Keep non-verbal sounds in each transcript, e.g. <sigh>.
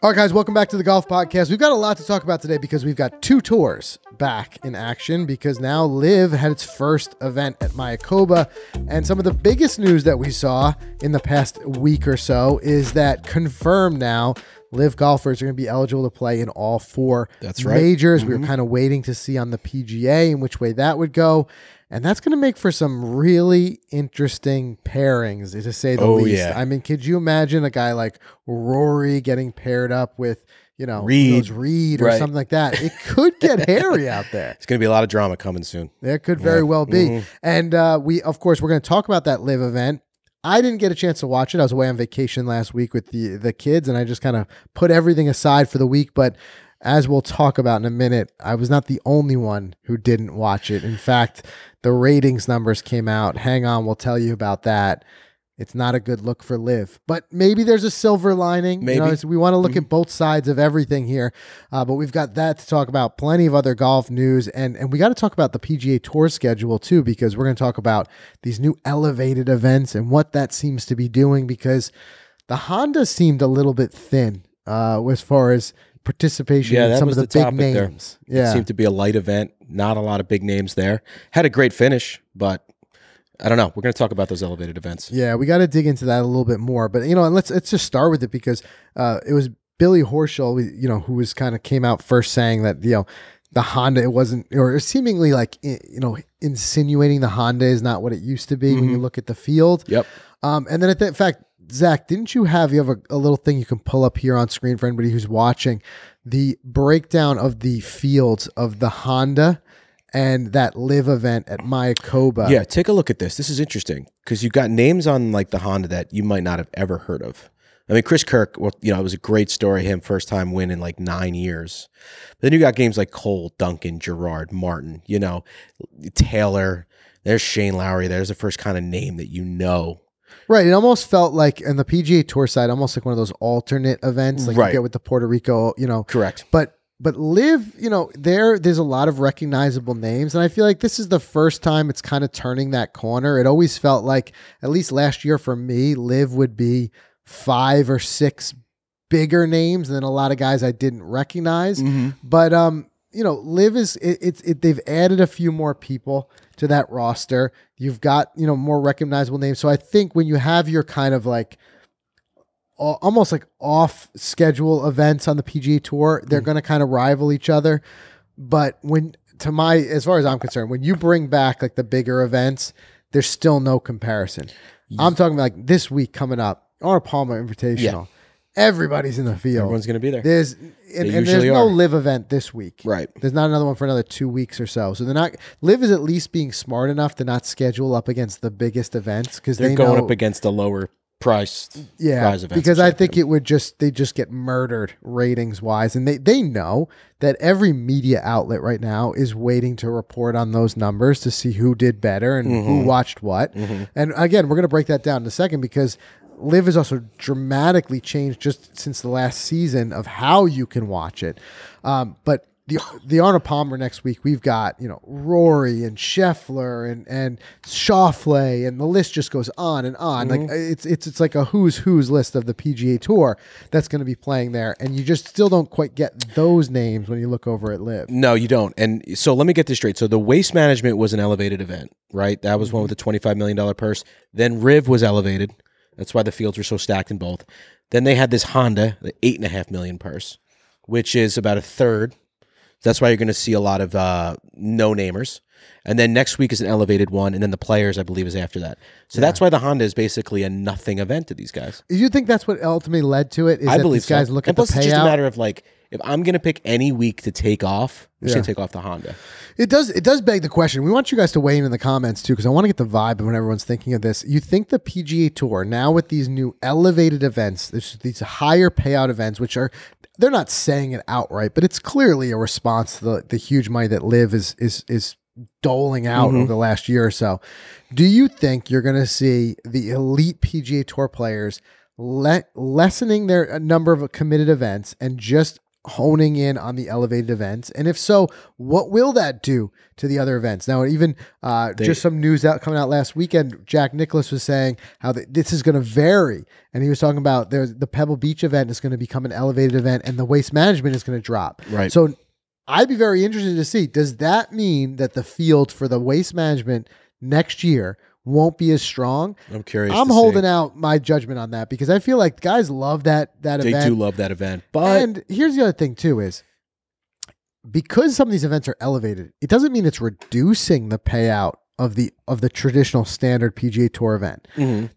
All right, guys, welcome back to the Golf Podcast. We've got a lot to talk about today because we've got two tours back in action because now LIV had its first event at Mayakoba. And some of the biggest news that we saw in the past week or so is that confirmed now LIV golfers are going to be eligible to play in all four That's right. majors. We were mm-hmm. kind of waiting to see on the PGA in which way that would go. And that's going to make for some really interesting pairings, to say the Oh, least. yeah. I mean, could you imagine a guy like Rory getting paired up with, you know, Reed. Reed or Right. something like that? It could get hairy out <laughs> there. It's going to be a lot of drama coming soon. There could very well be. And uh, we, of course, we're going to talk about that LIV event. I didn't get a chance to watch it. I was away on vacation last week with the the kids, and I just kind of put everything aside for the week. But as we'll talk about in a minute, I was not the only one who didn't watch it. In fact, the ratings numbers came out. Hang on, we'll tell you about that. It's not a good look for LIV, but maybe there's a silver lining. You know, Maybe. we want to look at both sides of everything here, uh, but we've got that to talk about. Plenty of other golf news, and and we got to talk about the PGA Tour schedule too, because we're going to talk about these new elevated events and what that seems to be doing. Because the Honda seemed a little bit thin uh, as far as participation Yeah, in some of the, the big topic there. names. It Yeah, seemed to be a light event. Not a lot of big names there. Had a great finish, but I don't know. We're going to talk about those elevated events. Yeah, we got to dig into that a little bit more. But you know, and let's let's just start with it because uh, it was Billy Horschel, you know, who was kind of came out first saying that you know the Honda it wasn't or seemingly like you know insinuating the Honda is not what it used to be when you look at the field. Yep. Um, and then at that fact, Zach, didn't you have you have a, a little thing you can pull up here on screen for anybody who's watching the breakdown of the fields of the Honda and that LIV event at Mayakoba. Yeah, take a look at this. This is interesting because you got names on like the Honda that you might not have ever heard of. I mean, Chris Kirk, well, you know, it was a great story. Him first time win in like nine years. But then you got games like Cole, Duncan, Gerard, Martin. You know, Taylor. There's Shane Lowry. There's the first kind of name that you know. Right. It almost felt like on the PGA Tour side, almost like one of those alternate events, like Right. you get with the Puerto Rico, you know. Correct. But but LIV, you know, there there's a lot of recognizable names, and I feel like this is the first time it's kind of turning that corner. It always felt like, at least last year for me, LIV would be five or six bigger names than a lot of guys I didn't recognize. But um, you know, LIV is it's it, they've added a few more people to that roster. You've got you know more recognizable names. So I think when you have your kind of like almost like off schedule events on the PGA Tour, they're mm. going to kind of rival each other. But when to my as far as I'm concerned, when you bring back like the bigger events, there's still no comparison. I'm talking about like this week coming up, Arnold Palmer Invitational. Everybody's in the field. Everyone's going to be there. There's and, and there's no are. LIV event this week. Right. There's not another one for another two weeks or so. So they're not LIV is at least being smart enough to not schedule up against the biggest events because They're they going know, up against the lower priced yeah prize events. because I think it would just they just get murdered ratings wise and they they know that every media outlet right now is waiting to report on those numbers to see who did better and Mm-hmm. who watched what and again we're going to break that down in a second because LIV has also dramatically changed just since the last season of how you can watch it um, but the the Arnold Palmer next week we've got you know Rory and Scheffler and and Schauffele and the list just goes on and on like it's it's it's like a who's who's list of the PGA Tour that's going to be playing there and you just still don't quite get those names when you look over at LIV. No, you don't. And so let me get this straight. So the waste management was an elevated event, right? That was one with the $25 million purse. Then Riv was elevated. That's why the fields were so stacked in both. Then they had this Honda, the eight and a half million purse, which is about a third. That's why you're going to see a lot of uh, no namers. And then next week is an elevated one, and then the players, I believe, is after that. So that's why the Honda is basically a nothing event to these guys. Do you think that's what ultimately led to it? Is I that believe these guys so. look and at the plus, it's just a matter of like, if I'm going to pick any week to take off, I'm just Yeah. to take off the Honda. It does. It does beg the question. We want you guys to weigh in in the comments too, because I want to get the vibe of when everyone's thinking of this. You think the PGA Tour now with these new elevated events, this, these higher payout events, which are they're not saying it outright, but it's clearly a response to the, the huge money that LIV is is is doling out over the last year or so. Do you think you're going to see the elite PGA Tour players let lessening their uh, number of committed events and just honing in on the elevated events? And if so, what will that do to the other events? Now, even uh, They- just some news out coming out last weekend, Jack Nicklaus was saying how th- this is going to vary. And he was talking about there's the Pebble Beach event is going to become an elevated event and the waste management is going to drop. Right. So I'd be very interested to see does that mean that the field for the waste management next year won't be as strong? I'm curious. I'm holding see. out my judgment on that because I feel like guys love that that They event. They do love that event, but and here's the other thing too is because some of these events are elevated, it doesn't mean it's reducing the payout of the of the traditional standard PGA Tour event. Mhm.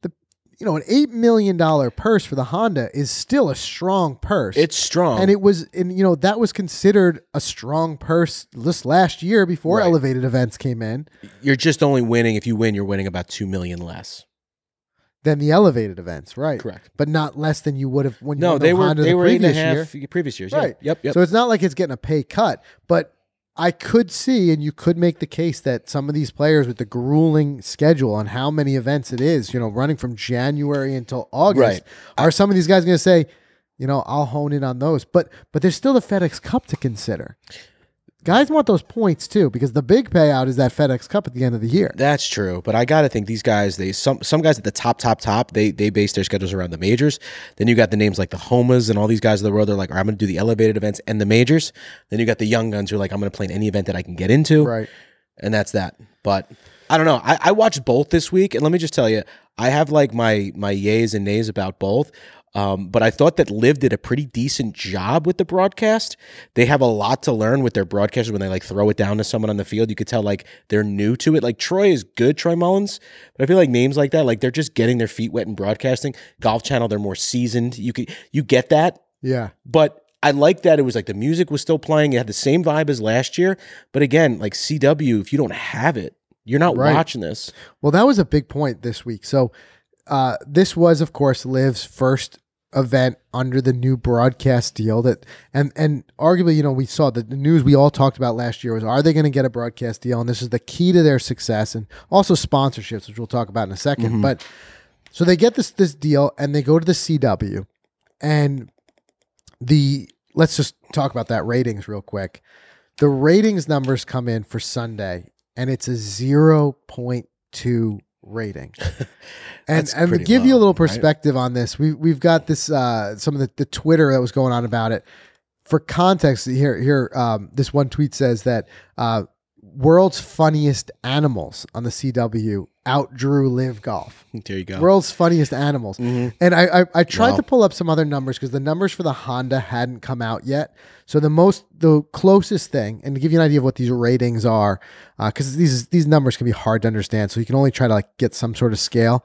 You know, an eight million dollar purse for the Honda is still a strong purse. it's strong. and it was and you know that was considered a strong purse this last year before Right. elevated events came in you're just only winning if you win. You're winning about two million less. than the elevated events, right? Correct. But not less than you would have when you No, they the were Honda they the were eight and a previous year. previous years. Right. Yeah. Yep. Yep. So it's not like it's getting a pay cut, but I could see and you could make the case that some of these players with the grueling schedule on how many events it is, you know, running from January until August, Right. are some of these guys going to say, you know, I'll hone in on those. But but there's still the FedEx Cup to consider. Guys want those points too because the big payout is that FedEx Cup at the end of the year. That's true, but I gotta think these guys. They some some guys at the top, top, top. They they base their schedules around the majors. Then you got the names like the Homas and all these guys of the world. They're like, I'm gonna do the elevated events and the majors. Then you got the young guns who are like, I'm gonna play in any event that I can get into, Right. and that's that. But I don't know. I, I watched both this week, and let me just tell you, I have like my my yays and nays about both. Um, but I thought that Liv did a pretty decent job with the broadcast. They have a lot to learn with their broadcasters when they like throw it down to someone on the field. You could tell like they're new to it. Like Troy is good, Troy Mullins, but I feel like names like that, like they're just getting their feet wet in broadcasting. Golf Channel, they're more seasoned. You could you get that, Yeah. but I like that it was like the music was still playing. It had the same vibe as last year. But again, like CW, if you don't have it, you're not Right. watching this. Well, that was a big point this week. So, uh, this was, of course, Liv's first event under the new broadcast deal. That and and arguably, you know, we saw the, the news we all talked about last year was are they going to get a broadcast deal? And this is the key to their success, and also sponsorships, which we'll talk about in a 2nd mm-hmm. But so they get this this deal, and they go to the CW, and the let's just talk about that ratings real quick. The ratings numbers come in for Sunday, and it's a zero point two rating. <laughs> and and to give you a low, little right? perspective on this, we we've got this uh, some of the, the Twitter that was going on about it. For context, here here um, this one tweet says that uh, world's funniest animals on the CW outdrew LIV Golf. There you go. World's funniest animals. Mhm. And I I, I tried Wow. to pull up some other numbers because the numbers for the Honda hadn't come out yet. So the most the closest thing, and to give you an idea of what these ratings are, because these these numbers can be hard to understand. So you can only try to like get some sort of scale.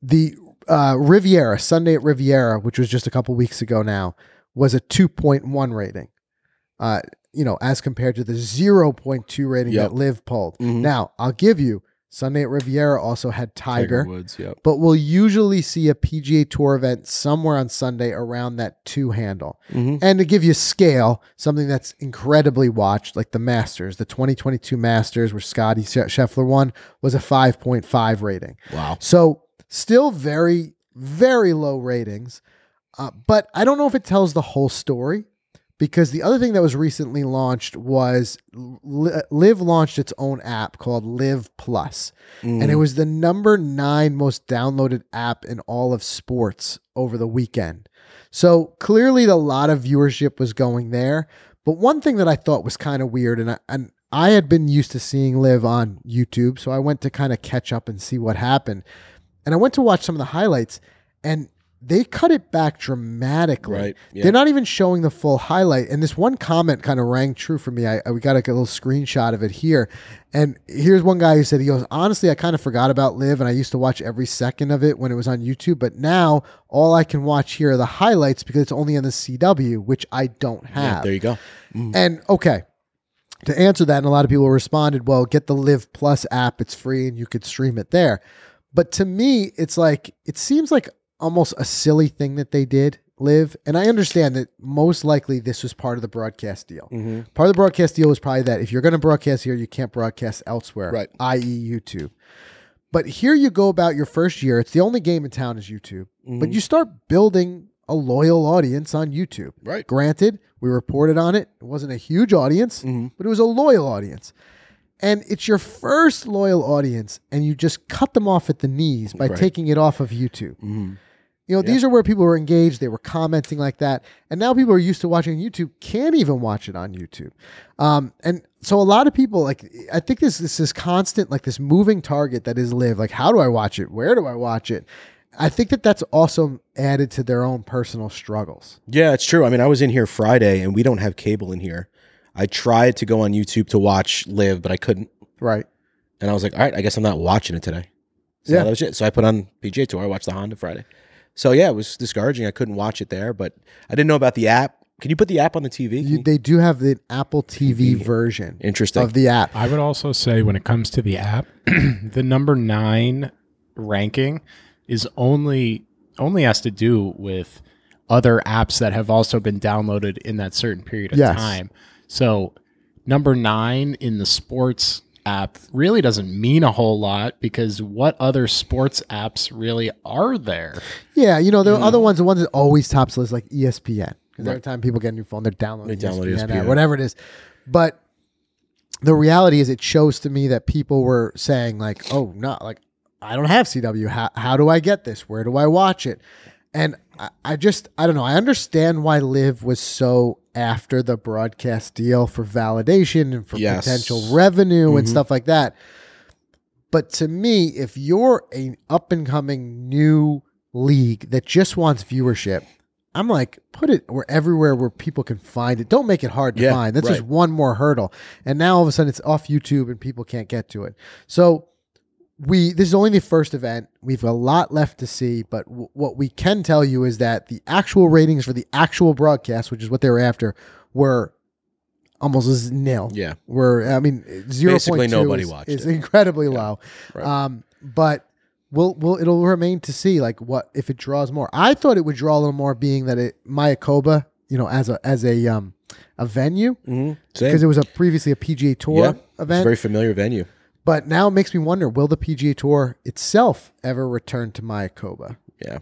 The uh, Riviera Sunday at Riviera, which was just a couple weeks ago now, was a two point one rating. Uh, you know, as compared to the zero point two rating Yep. that LIV pulled. Mhm. Now I'll give you Sunday at Riviera also had Tiger Woods. Yep. but we'll usually see a PGA Tour event somewhere on Sunday around that two handle. Mhm. And to give you scale, something that's incredibly watched, like the Masters, the 2022 Masters, where Scotty Scheffler won, was a 5.5 rating. Wow. So still very, very low ratings. Uh, but I don't know if it tells the whole story because the other thing that was recently launched was LIV launched its own app called LIV Plus and it mm. was the number nine most downloaded app in all of sports over the weekend. So clearly, a lot of viewership was going there. But one thing that I thought was kind of weird, and I, and I had been used to seeing LIV on YouTube, so I went to kind of catch up and see what happened. And I went to watch some of the highlights, and they cut it back dramatically. Right, yeah. They're not even showing the full highlight. And this one comment kind of rang true for me. I, I we got like a little screenshot of it here. And here's one guy who said, he goes, honestly, I kind of forgot about LIV and I used to watch every second of it when it was on YouTube. But now all I can watch here are the highlights because it's only on the CW, which I don't Yeah, have. there you go. Mm. And okay, to answer that, and a lot of people responded, well, get the LIV Plus app. It's free and you could stream it there. But to me, it's like, it seems like almost a silly thing that they did, LIV. And I understand that most likely this was part of the broadcast deal. Mhm. Part of the broadcast deal was probably that if you're going to broadcast here, you can't broadcast elsewhere, Right. i.e., YouTube. But here you go about your first year. It's the only game in town is YouTube. But Mhm. you start building a loyal audience on YouTube. Right. Granted, we reported on it. It wasn't a huge audience, but it was a loyal audience. And it's your first loyal audience, and you just cut them off at the knees by Right. taking it off of YouTube. You know, these are where people were engaged. They were commenting like that. And now people are used to watching YouTube, can't even watch it on YouTube. Um, and so a lot of people, like, I think this, this is constant, like this moving target that is LIV. Like, how do I watch it? Where do I watch it? I think that that's also added to their own personal struggles. Yeah, it's true. I mean, I was in here Friday and we don't have cable in here. I tried to go on YouTube to watch LIV, but I couldn't. Right. And I was like, all right, I guess I'm not watching it today. So Yeah. that was it. So I put on PGA Tour. I watched the Honda Friday. So yeah, it was discouraging. I couldn't watch it there, but I didn't know about the app. Can you put the app on the TV? You, you- they do have the Apple TV version Interesting. of the app. I would also say when it comes to the app, <clears throat> the number nine ranking is only only has to do with other apps that have also been downloaded in that certain period of Yes. time. So number nine in the sports app really doesn't mean a whole lot because what other sports apps really are there? Yeah, you know, there the other ones, the ones that always tops list, like ESPN. Because every time people get a new phone, they're downloading They download ESPN, ESPN. app, whatever it is. But the reality is, it shows to me that people were saying, like, oh, no, like, I don't have CW. How, how do I get this? Where do I watch it? And I, I just, I don't know. I understand why LIV was so after the broadcast deal for validation and for Yes. potential revenue and mm-hmm. stuff like that. But to me, if you're an up and coming new league that just wants viewership, I'm like, put it where everywhere where people can find it. Don't make it hard to Yeah, find. That's just one more hurdle. And now all of a sudden it's off YouTube and people can't get to it. So we this is only the first event. We've a lot left to see, but w- what we can tell you is that the actual ratings for the actual broadcast, which is what they were after, were almost as nil. yeah. Were I mean zero Basically nobody watched is it. incredibly low. right. Um, but we'll we'll it'll remain to see like what if it draws more. I thought it would draw a little more, being that it Mayakoba, you know, as a as a um a venue Mm-hmm. Because it was a previously a PGA Tour yeah. It's a event. very familiar venue. But now it makes me wonder: Will the PGA Tour itself ever return to Mayakoba? Yeah.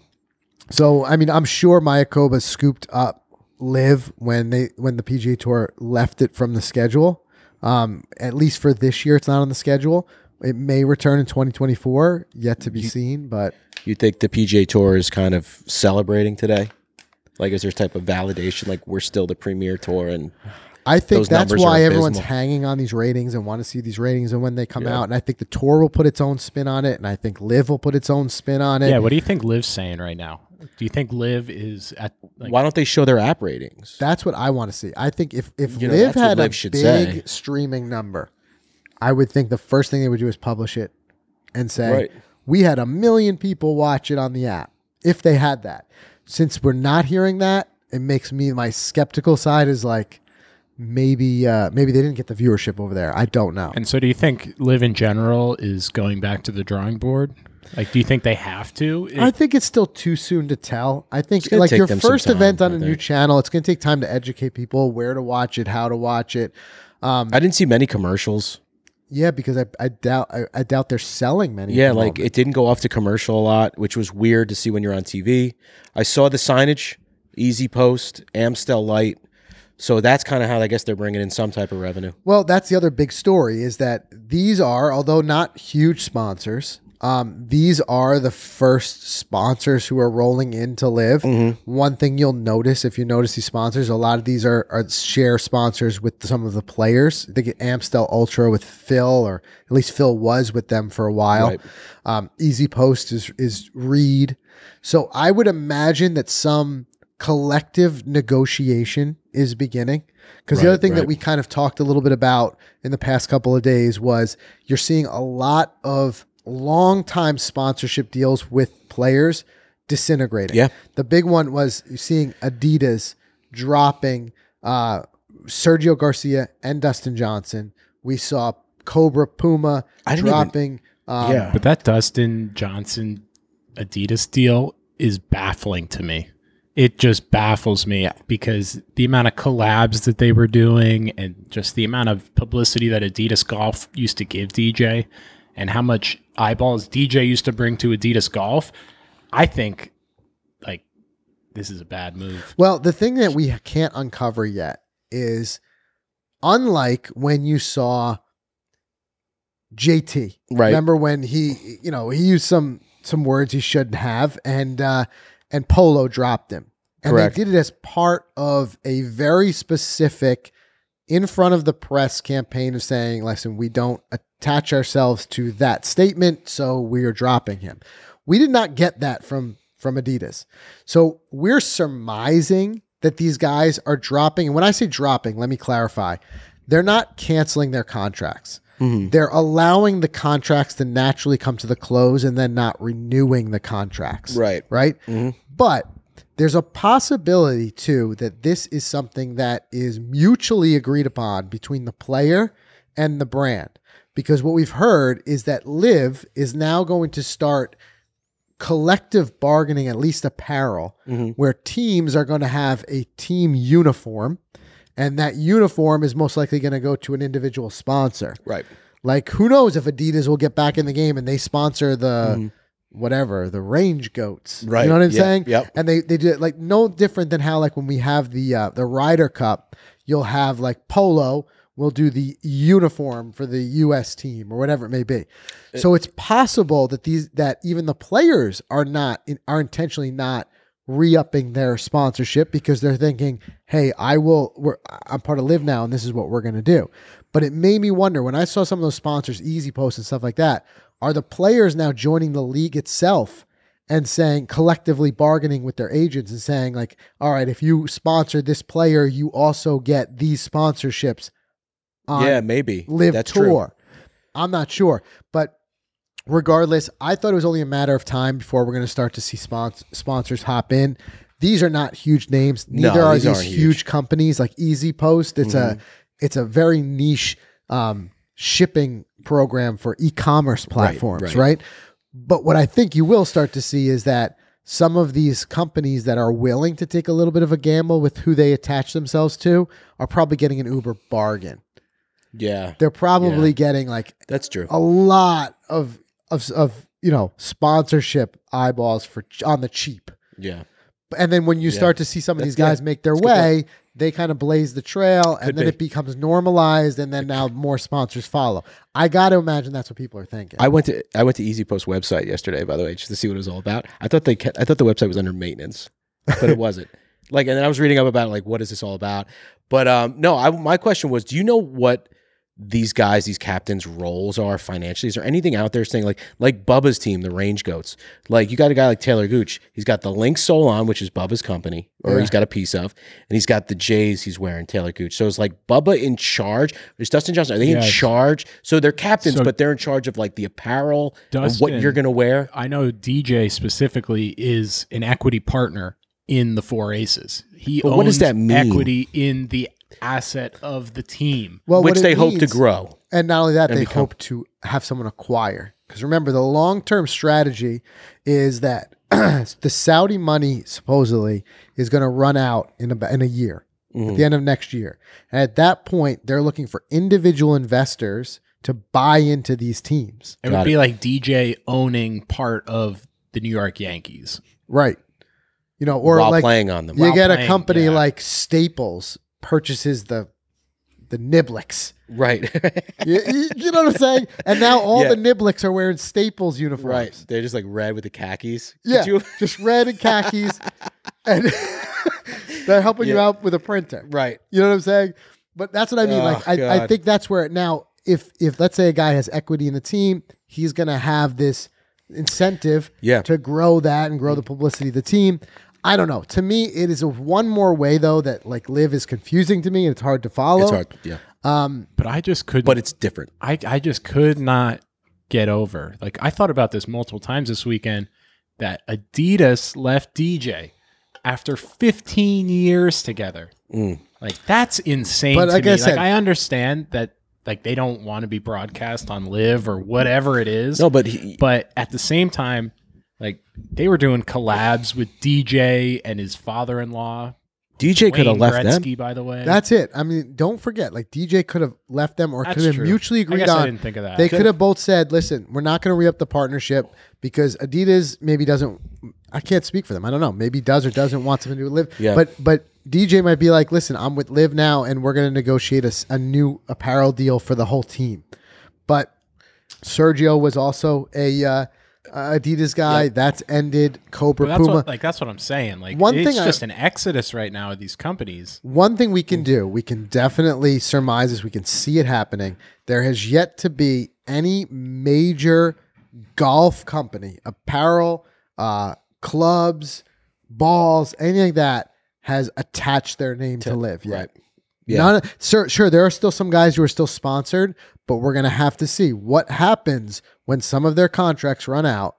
So I mean, I'm sure Mayakoba scooped up LIV when they when the PGA Tour left it from the schedule. Um, at least for this year, it's not on the schedule. It may return in 2024, yet to be seen. But You think the PGA Tour is kind of celebrating today? Like, is there type of validation? Like, we're still the premier tour, and I think that's why everyone's hanging on these ratings and want to see these ratings and when they come Yeah. out. And I think the tour will put its own spin on it, and I think LIV will put its own spin on it. Yeah, what do you think Liv's saying right now? Do you think Liv is at like why don't they show their app ratings? That's what I want to see. I think if if You know, LIV had a Liv should big say. streaming number, I would think the first thing they would do is publish it and say Right. we had a million people watch it on the app. If they had that, since we're not hearing that, it makes me my skeptical side is like maybe uh, maybe they didn't get the viewership over there. I don't know. And so, do you think LIV in general is going back to the drawing board? Like, do you think they have to? It- I think it's still too soon to tell. I think like your first time, event on I a new channel, it's going to take time to educate people where to watch it, how to watch it. Um, I didn't see many commercials. Yeah, because I, I doubt I, I doubt they're selling many. Yeah, like moment. it didn't go off to commercial a lot, which was weird to see when you're on TV. I saw the signage, EasyPost, Amstel Light. So that's kind of how I guess they're bringing in some type of revenue. well, that's the other big story is that these are, although not huge sponsors, um, these are the first sponsors who are rolling in to LIV. Mm-hmm. One thing you'll notice if you notice these sponsors, a lot of these are, are share sponsors with some of the players. I think Amstel Ultra with Phil, or at least Phil was with them for a while. Right. Um, EasyPost is is Reed. So I would imagine that some collective negotiation is beginning. Because the other thing that we kind of talked a little bit about in the past couple of days was you're seeing a lot of long time sponsorship deals with players disintegrating. Yeah. The big one was seeing Adidas dropping uh, Sergio Garcia and Dustin Johnson. We saw Cobra Puma I didn't even- dropping. um, Yeah. but that Dustin Johnson Adidas deal is baffling to me. It just baffles me because the amount of collabs that they were doing and just the amount of publicity that Adidas Golf used to give DJ and how much eyeballs DJ used to bring to Adidas Golf. I think like this is a bad move. Well, the thing that we can't uncover yet is unlike when you saw JT. Right. Remember when he, you know, he used some some words he shouldn't have, and uh, and Polo dropped him, and Correct. they did it as part of a very specific, in front of the press campaign of saying, "Listen, we don't attach ourselves to that statement, so we are dropping him." We did not get that from from Adidas, so we're surmising that these guys are dropping. And when I say dropping, let me clarify: they're not canceling their contracts Mhm. they're allowing the contracts to naturally come to the close and then not renewing the contracts. Right. Right. Mhm. But there's a possibility too that this is something that is mutually agreed upon between the player and the brand. Because what we've heard is that LIV is now going to start collective bargaining, at least apparel, Mhm. where teams are going to have a team uniform. And that uniform is most likely going to go to an individual sponsor. Right. Like, who knows if Adidas will get back in the game and they sponsor the whatever the range goats, Right. You know what I'm saying? Yep. And they they do it like no different than how like when we have the uh, the Ryder Cup, you'll have like Polo will do the uniform for the U.S. team or whatever it may be. So it's possible that these that even the players are not are intentionally not re-upping their sponsorship because they're thinking, "Hey, I will. We're, I'm part of LIV now, and this is what we're going to do." But it made me wonder when I saw some of those sponsors, EasyPost and stuff like that. Are the players now joining the league itself and saying collectively bargaining with their agents and saying like, "All right, if you sponsor this player, you also get these sponsorships." On yeah, maybe. LIV That's tour. true. I'm not sure, but regardless, I thought it was only a matter of time before we're going to start to see spons- sponsors hop in. These are not huge names. No, Neither are these these huge. huge. Mm-hmm. companies like EasyPost. It's a it's a very niche um, shipping program for e-commerce platforms, right, right. But what I think you will start to see is that some of these companies that are willing to take a little bit of a gamble with who they attach themselves to are probably getting an Uber bargain Yeah, they're probably getting like that's true. a lot of of of you know sponsorship eyeballs for on the cheap. Yeah. And then when you Yeah. start to see some of That's- these guys yeah, make their that's way, they kind of blaze the trail, and then be. it becomes normalized, and then now more sponsors follow. I got to imagine that's what people are thinking. I went to I went to EasyPost website yesterday, by the way, just to see what it was all about. I thought they kept, I thought the website was under maintenance, but it <laughs> wasn't. like, and then I was reading up about it, like what is this all about. But um, no, I, my question was, do you know what these guys, these captains' roles are financially? Is there anything out there saying like like Bubba's team, the Range Goats? Like you got a guy like Taylor Gooch. He's got the Linksoul on, which is Bubba's company, or Yeah. he's got a piece of, and he's got the J's he's wearing, Taylor Gooch. So it's like Bubba in charge. Is Dustin Johnson? Are they in charge? So they're captains, So- but they're in charge of like the apparel and what you're gonna wear. I know DJ specifically is an equity partner in the Four Aces. He But owns what does that mean? equity in the asset of the team. well, which they hope to grow. And not only that, they become- hope to have someone acquire. Because remember, the long term strategy is that <clears throat> the Saudi money supposedly is going to run out in about in a year, Mm-hmm. at the end of next year. And at that point, they're looking for individual investors to buy into these teams. It Got would be like DJ owning part of the New York Yankees. Right. You know, or while like playing on them. you While get a company yeah. like Staples purchases the the Niblicks. Right. <laughs> you, you- know what I'm saying? And now all Yeah. the Niblicks are wearing Staples uniforms. right. They're just like red with the khakis. Yeah, you- <laughs> just red and khakis, <laughs> and they're helping you out with a printer. right. You know what I'm saying? But that's what I mean. Oh, like, I, I think that's where it now, if if let's say a guy has equity in the team, he's gonna have this incentive Yeah. to grow that and grow mm-hmm. the publicity of the team. I don't know. To me, it is a one more way though that like LIV is confusing to me and it's hard to follow. It's hard. Yeah. Um, But I just couldn't. But it's different. I I just could not get over. Like I thought about this multiple times this weekend that Adidas left DJ after 15 years together. Mm. Like that's insane. But to like me. I said- like I understand that like they don't want to be broadcast on LIV or whatever it is. No, but he, But at the same time, like they were doing collabs with DJ and his father-in-law. DJ could have Wayne left them. By the way. that's it. I mean, don't forget, like DJ could have left them or could have true. mutually I agreed guess I on. didn't think of that. They could have both said, "Listen, we're not going to re up the partnership because Adidas maybe doesn't I can't speak for them. I don't know. Maybe does or doesn't want something to LIV. Yeah. But but DJ might be like, listen, I'm with LIV now, and we're going to negotiate a new apparel deal for the whole team. But Sergio was also a uh, Adidas guy. That's ended. Cobra that's Puma. what, like that's what I'm saying. Like One it's thing I- just an exodus right now of these companies. One thing we can do, we can definitely surmise this, we can see it happening. There has yet to be any major golf company, apparel, uh, clubs, balls, anything like that has attached their name to, LIV yet. Right. Yeah. None, sure, sure, there are still some guys who are still sponsored, but we're going to have to see what happens when some of their contracts run out.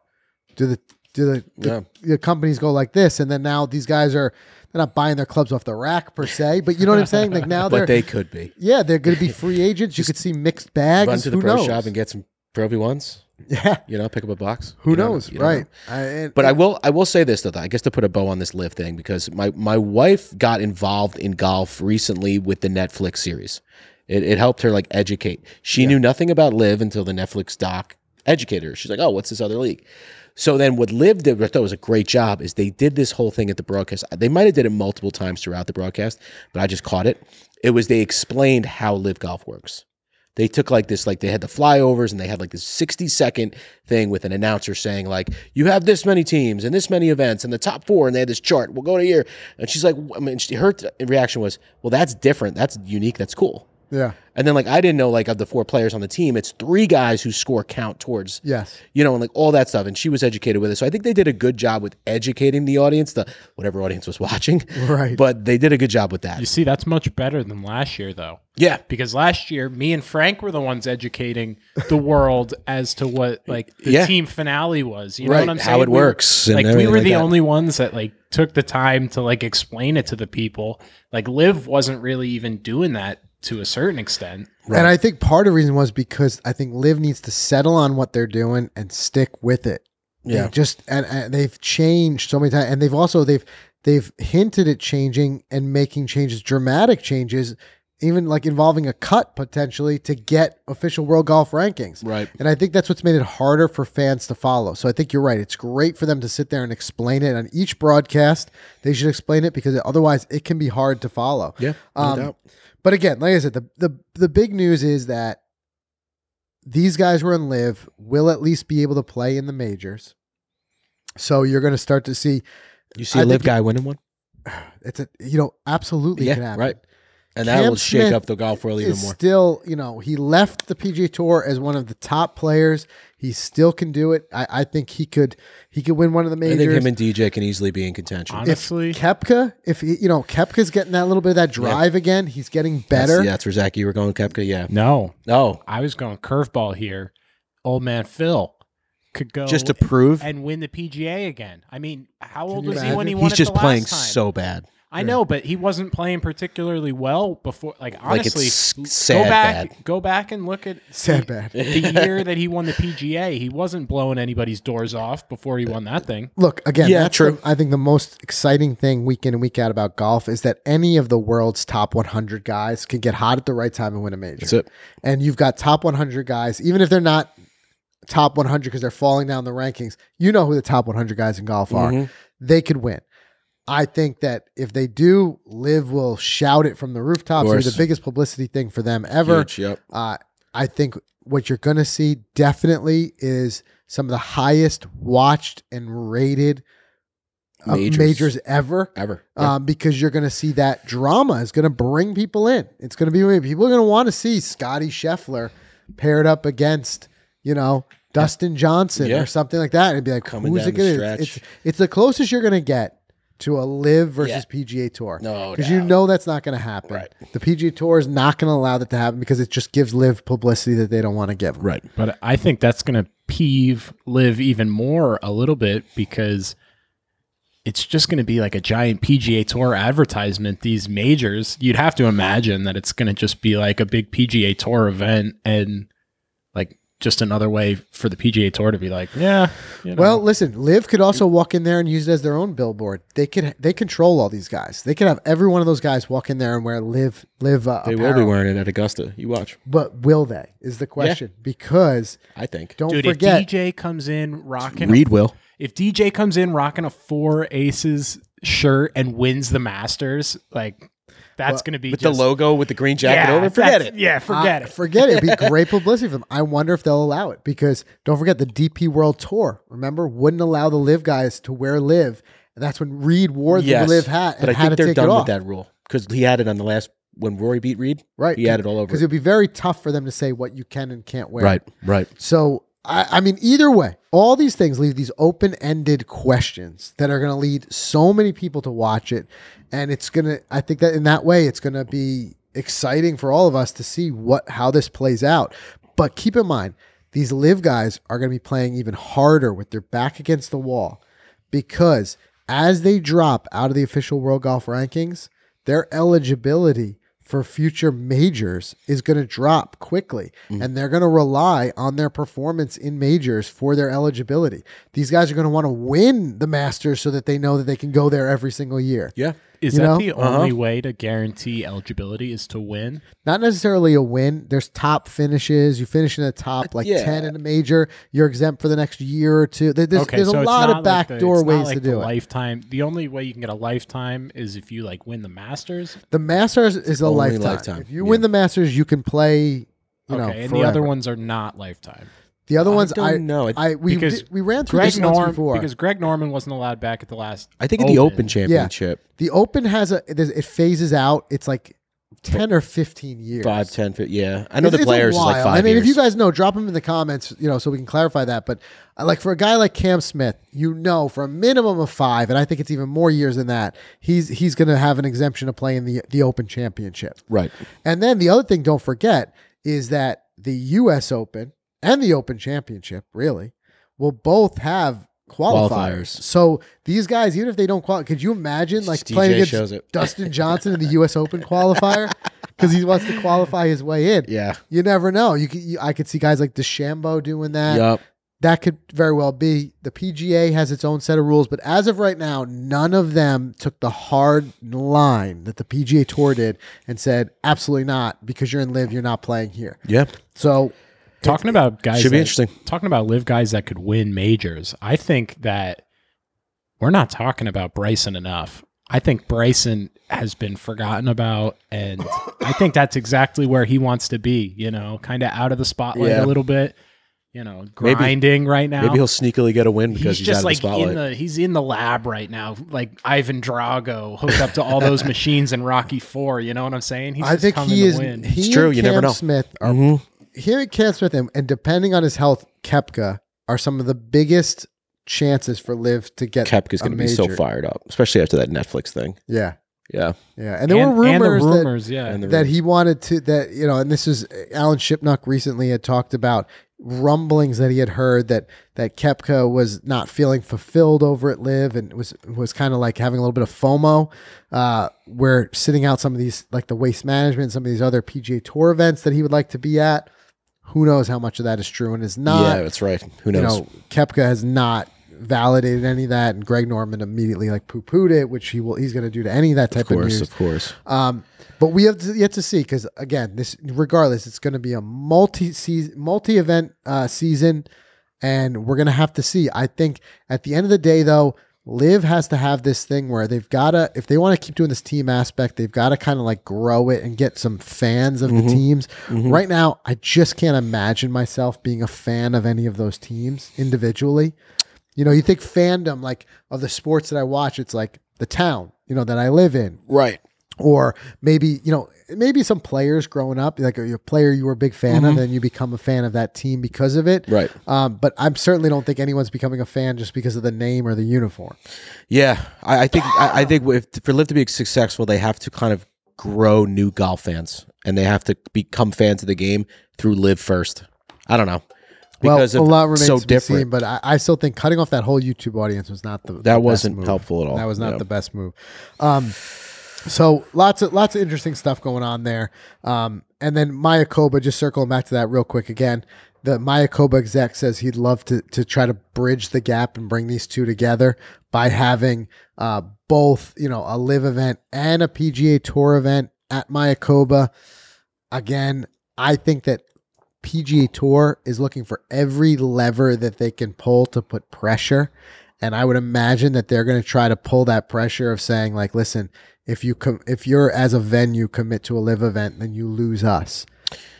Do the do the, the, Yeah. the companies go like this, and then now these guys are they're not buying their clubs off the rack per se, but you know what I'm saying? Like now <laughs> they're But they could be. yeah, they're going to be <laughs> free agents. You could see mixed bags. Run to the pro knows? shop and get some Pro V ones. Yeah, You know, pick up a box. who You know. knows? Know. Right. I, and- But I will I will say this though, I guess to put a bow on this LIV thing because my my wife got involved in golf recently with the Netflix series. It, it helped her like educate. She knew nothing about LIV until the Netflix doc educated her. She's like, oh, what's this other league? So then what LIV did, I thought was a great job, is they did this whole thing at the broadcast. They might have did it multiple times throughout the broadcast, but I just caught it. It was they explained how LIV Golf works. They took like this, like they had the flyovers and they had like this 60 second thing with an announcer saying, like, you have this many teams and this many events and the top four, and they had this chart. We'll go to here. And she's like, I mean, she, her reaction was, well, that's different. That's unique. That's cool. Yeah. And then like I didn't know like of the four players on the team, it's three guys who score count towards Yes. you know, and like all that stuff. And she was educated with it. So I think they did a good job with educating the audience, the whatever audience was <laughs> watching. Right. But they did a good job with that. You see, that's much better than last year, though. Yeah. Because last year, me and Frank were the ones educating the world as to what like the Yeah. team finale was. You know Right, what I'm saying? how it We works and Like we were like the that. only ones that like took the time to like explain it to the people. Like Liv wasn't really even doing that to a certain extent. And I think part of the reason was because I think Liv needs to settle on what they're doing and stick with it. They Yeah. just and, and they've changed so many times, and they've also they've they've hinted at changing and making changes, dramatic changes, even like involving a cut potentially to get official world golf rankings. Right. And I think that's what's made it harder for fans to follow. So I think you're right. It's great for them to sit there and explain it on each broadcast. They should explain it because otherwise it can be hard to follow. Yeah. No Um, doubt. But again, like I said, the the the big news is that these guys were in LIV will at least be able to play in the majors. So you're going to start to see You see I a LIV guy winning one? <sighs> it's a you know absolutely Yeah, can happen. right. And that Cam will shake Smith up the golf world even Is more. still you know he left the PGA Tour as one of the top players. He still can do it. I, I think he could he could win one of the majors. I think majors. him and DJ can easily be in contention. Honestly, if Koepka, if he, you know Koepka's getting that little bit of that drive again, he's getting better. That's, yeah, that's where Zach, you were going, Koepka. Yeah. no, No. I was going curveball here. Old man Phil could go Just to prove and win the PGA again. I mean, how old you was he when he won he's it just the playing time? so bad. I know, but he wasn't playing particularly well before. Like Like, it's honestly, sad go back, bad. go back and look at <laughs> Sad bad. the year that he won the PGA. He wasn't blowing anybody's doors off before he won that thing. Look again. Yeah, that's true. the- I think the most exciting thing week in and week out about golf is that any of the world's top 100 guys can get hot at the right time and win a major. That's it. And you've got top 100 guys, even if they're not top 100 because they're falling down the rankings. You know who the top 100 guys in golf are. Mhm. They could win. I think that if they do, LIV will shout it from the rooftops. It'll be the biggest publicity thing for them ever. Huge, yep. Uh, I think what you're going to see definitely is some of the highest watched and rated uh, Majors. majors. ever. Ever. Yeah. Um, because you're going to see that drama is going to bring people in. It's going to be people are going to want to see Scotty Scheffler paired up against you know Dustin Johnson Yeah. or something like that, and be like, Coming who's it going to? It's it's the closest you're going to get to a LIV versus PGA Tour. No because you doubt. know that's not going to happen. Right. The PGA Tour is not going to allow that to happen because it just gives LIV publicity that they don't want to give. 'em. right. But I think that's going to peeve LIV even more a little bit because it's just going to be like a giant PGA Tour advertisement. These majors, you'd have to imagine that it's going to just be like a big PGA Tour event, and like just another way for the PGA Tour to be like, yeah, you know. Well, listen, LIV could also walk in there and use it as their own billboard. They could they control all these guys. They could have every one of those guys walk in there and wear LIV LIV. Uh, They will be wearing it at Augusta. You watch. but will they? Is the question because I think. don't dude, forget if DJ comes in rocking, a- Reed will. if DJ comes in rocking a four aces shirt and wins the Masters, like that's going to be With just, the logo with the green jacket yeah, over. Forget it. Yeah, forget I- it. Forget it. It'd be <laughs> great publicity for them. I wonder if they'll allow it because don't forget the DP World Tour. Remember, wouldn't allow the LIV guys to wear LIV. And that's when Reed wore Yes. the LIV hat and But I had think to they're done with that rule because he had it on the last when Rory beat Reed. Right. He had it all over. Because it. it'd be very tough for them to say what you can and can't wear. Right. Right. So, I, I mean, either way, all these things leave these open ended questions that are going to lead so many people to watch it. And it's going to, I think that in that way, it's going to be exciting for all of us to see what, how this plays out. But keep in mind, these LIV guys are going to be playing even harder with their back against the wall because as they drop out of the official world golf rankings, their eligibility for future majors is going to drop quickly mm-hmm. and they're going to rely on their performance in majors for their eligibility. These guys are going to want to win the Masters so that they know that they can go there every single year. Yeah. Is you that know? the Uh-huh. only way to guarantee eligibility is to win? Not necessarily a win. There's top finishes. You finish in the top like Yeah. 10 in a major, you're exempt for the next year or two. There's, okay, there's so a lot not of like the- backdoor it's not ways like to the do it. Lifetime. The only way you can get a lifetime is if you like win the Masters. The Masters is a lifetime. lifetime, If you yeah. win the Masters, you can play. You know, okay, and the other ones are not lifetime. The other ones, don't I know. I we Because did- we ran through Greg this once Norman before. because Greg Norman wasn't allowed back at the last. I think in the Open Championship, the Open has a there's- it phases out. It's like ten or fifteen years. five, ten, fif- yeah. I know It's- the it's a players is like while. five I mean, years. if you guys know, drop them in the comments, you know, so we can clarify that. But uh, like for a guy like Cam Smith, you know, for a minimum of five, and I think it's even more years than that, he's he's going to have an exemption to play in the the Open Championship. right. And then the other thing, don't forget, is that the U.S. Open and the Open Championship really will both have qualifiers. Qualifiers. So these guys, even if they don't qualify, could you imagine like DJ playing against it. Dustin <laughs> Johnson in the U.S. Open qualifier because he wants to qualify his way in? Yeah. You never know. You, could, you I could see guys like DeChambeau doing that. Yup. That could very well be. The PGA has its own set of rules, but as of right now, none of them took the hard line that the PGA Tour did and said, absolutely not, because you're in LIV, you're not playing here. Yeah. So Talking about guys, Should be that- interesting. Talking about LIV guys that could win majors. I think that we're not talking about Bryson enough. I think Bryson has been forgotten about, and <laughs> I think that's exactly where he wants to be. You know, kind of out of the spotlight Yeah. a little bit. You know, Maybe- grinding right now. Maybe he'll sneakily get a win because he's he's, just out of like the spotlight. in the he's in the lab right now, like Ivan Drago, hooked up to all those <laughs> machines in Rocky Four. You know what I'm saying? He's I just think coming he to is. win. He It's true, and you Cam never know. Smith are Mhm. Here at Cam Smith, and, and depending on his health, Koepka are some of the biggest chances for Liv to get. Koepka's a going to be so fired up, especially after that Netflix thing. Yeah, Yeah. yeah, and there were and the rumors, that yeah. And the that he wanted to that you know and this is alan shipnuck recently had talked about rumblings that he had heard that that Koepka was not feeling fulfilled over at LIV and was was kind of like having a little bit of fomo uh where sitting out some of these like the waste management some of these other pga tour events that he would like to be at who knows how much of that is true and is not yeah, that's right. Who knows? you know Koepka has not validated any of that and greg norman immediately like poo-pooed it which he will he's going to do to any of that type of of, course, news of course. um, but we have to, yet to see because again, this regardless, it's going to be a multi season, multi event uh, season, and we're going to have to see. I think at the end of the day, though, LIV has to have this thing where they've got to, if they want to keep doing this team aspect, they've got to kind of like grow it and get some fans of the mm-hmm. teams. Mm-hmm. Right now, I just can't imagine myself being a fan of any of those teams individually. You know, you think fandom like of the sports that I watch, it's like the town, you know, that I live in Right. Or maybe you know maybe some players growing up like a, a player you were a big fan of and you become a fan of that team because of it Right. um, but i certainly don't think anyone's becoming a fan just because of the name or the uniform Yeah, I, I think I, I think if for LIV to be successful, they have to kind of grow new golf fans, and they have to become fans of the game through LIV first. I don't know because well a lot remains so to be seen, but I, I still think cutting off that whole youtube audience was not the the That best wasn't helpful at all. that was not Yeah. the best move um, so lots of lots of interesting stuff going on there um, and then Mayakoba just circling back to that real quick again the Mayakoba exec says he'd love to to try to bridge the gap and bring these two together by having uh, both, you know, a LIV event and a PGA Tour event at Mayakoba. Again, I think that PGA Tour is looking for every lever that they can pull to put pressure. And I would imagine that they're going to try to pull that pressure of saying, like, listen, if you com- if you're as a venue commit to a LIV event, then you lose us.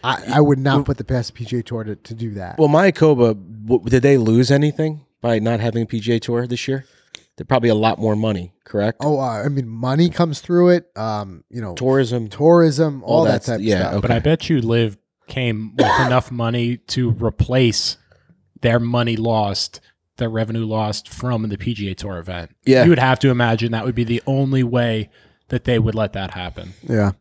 I, I would not put the past PGA Tour to, to do that. Well, Mayakoba, w- did they lose anything by not having a PGA Tour this year? They're probably a lot more money, correct? oh, uh, I mean, money comes through it. Um, you know, Tourism. tourism, all, All that that's- type yeah, of stuff. okay. But I bet you LIV came with enough money to replace their money lost, their revenue lost from the PGA Tour event. Yeah. You would have to imagine that would be the only way that they would let that happen. Yeah.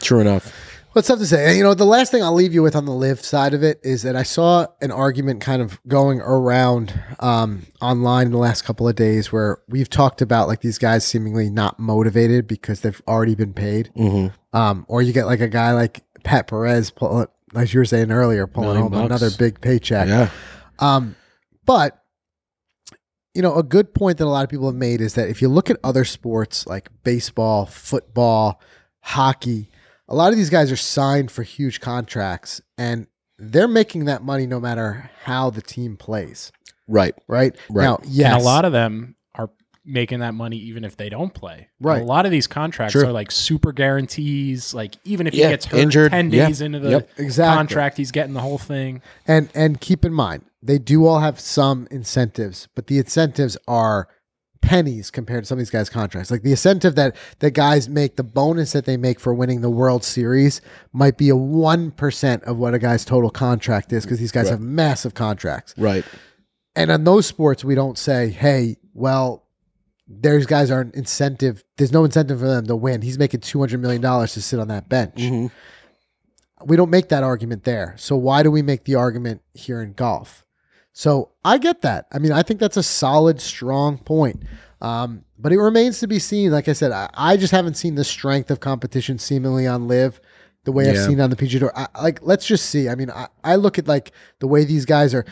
True enough. What's tough to say? And, you know, the last thing I'll leave you with on the LIV side of it is that I saw an argument kind of going around um, online in the last couple of days where we've talked about like these guys seemingly not motivated because they've already been paid. Mm-hmm. Um, or you get like a guy like Pat Perez, pull, as you were saying earlier, pulling Million home bucks. another big paycheck. Yeah. Um, but you know, a good point that a lot of people have made is that if you look at other sports like baseball, football, hockey, a lot of these guys are signed for huge contracts and they're making that money no matter how the team plays. Right. Right. Right. Now, yes. And a lot of them are making that money even if they don't play. And Right. a lot of these contracts True. are like super guarantees. Like even if Yeah, he gets hurt injured, 10 yeah. days into the Yep. Exactly. contract, he's getting the whole thing. And and keep in mind, they do all have some incentives, but the incentives are pennies compared to some of these guys' contracts. Like the incentive that the guys make, the bonus that they make for winning the World Series might be a one percent of what a guy's total contract is because these guys Right. have massive contracts. Right. And on those sports, we don't say, "Hey, well." There's guys aren't incentive. There's no incentive for them to win. He's making two hundred million dollars to sit on that bench Mhm. we don't make that argument there. So why do we make the argument here in golf? So I get that. I mean, I think that's a solid, strong point. Um, but it remains to be seen. Like I said, I, I just haven't seen the strength of competition seemingly on LIV the way I've seen on the PGA Tour. I, like, let's just see. I mean, I, I look at like the way these guys are,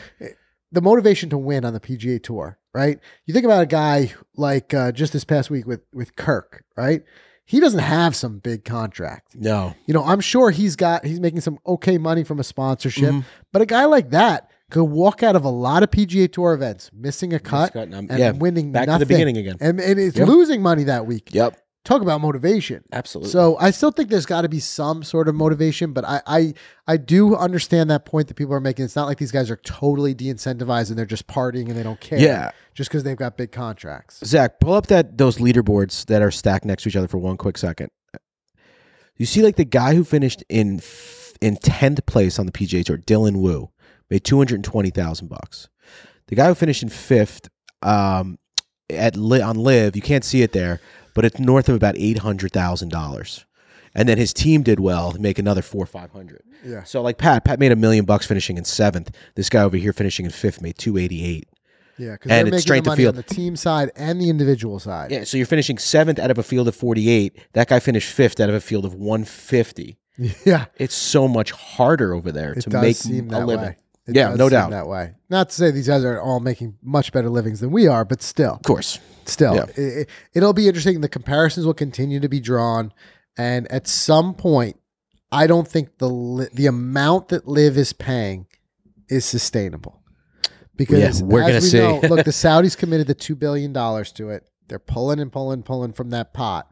the motivation to win on the PGA Tour, right? You think about a guy like uh, just this past week with with Kirk, right? He doesn't have some big contract No. you know, I'm sure he's got he's making some okay money from a sponsorship, Mhm. but a guy like that could walk out of a lot of PGA Tour events, missing a cut Cut, um, and yeah. winning Back nothing. to the beginning again. and, and it's Yep. losing money that week. Yep. Talk about motivation. Absolutely. So I still think there's got to be some sort of motivation, but I, I I do understand that point that people are making. It's not like these guys are totally de-incentivized and they're just partying and they don't care. yeah. Just because they've got big contracts. Zach, pull up that those leaderboards that are stacked next to each other for one quick second. You see, like the guy who finished in in tenth place on the PGA Tour, Dylan Wu, made two hundred and twenty thousand bucks. The guy who finished in fifth um, at on LIV, you can't see it there, but it's north of about eight hundred thousand dollars. And then his team did well, to make another four five hundred. Yeah. So like Pat, Pat made a million bucks finishing in seventh. This guy over here finishing in fifth made two eighty eight. Yeah, because And they're it's strength of money field. on the team side and the individual side. Yeah, so you're finishing seventh out of a field of 48. That guy finished fifth out of a field of 150. <laughs> yeah. It's so much harder over there It to make a that living. way. It Yeah, no seem doubt. that way. Not to say these guys are all making much better livings than we are, but still, Of course. still, Yeah. it, it'll be interesting. The comparisons will continue to be drawn, and at some point, I don't think the the amount that LIV is paying is sustainable. Because Yeah, we're as gonna we see. know, look, the <laughs> Saudis committed the two billion dollars to it. They're pulling and pulling, pulling from that pot.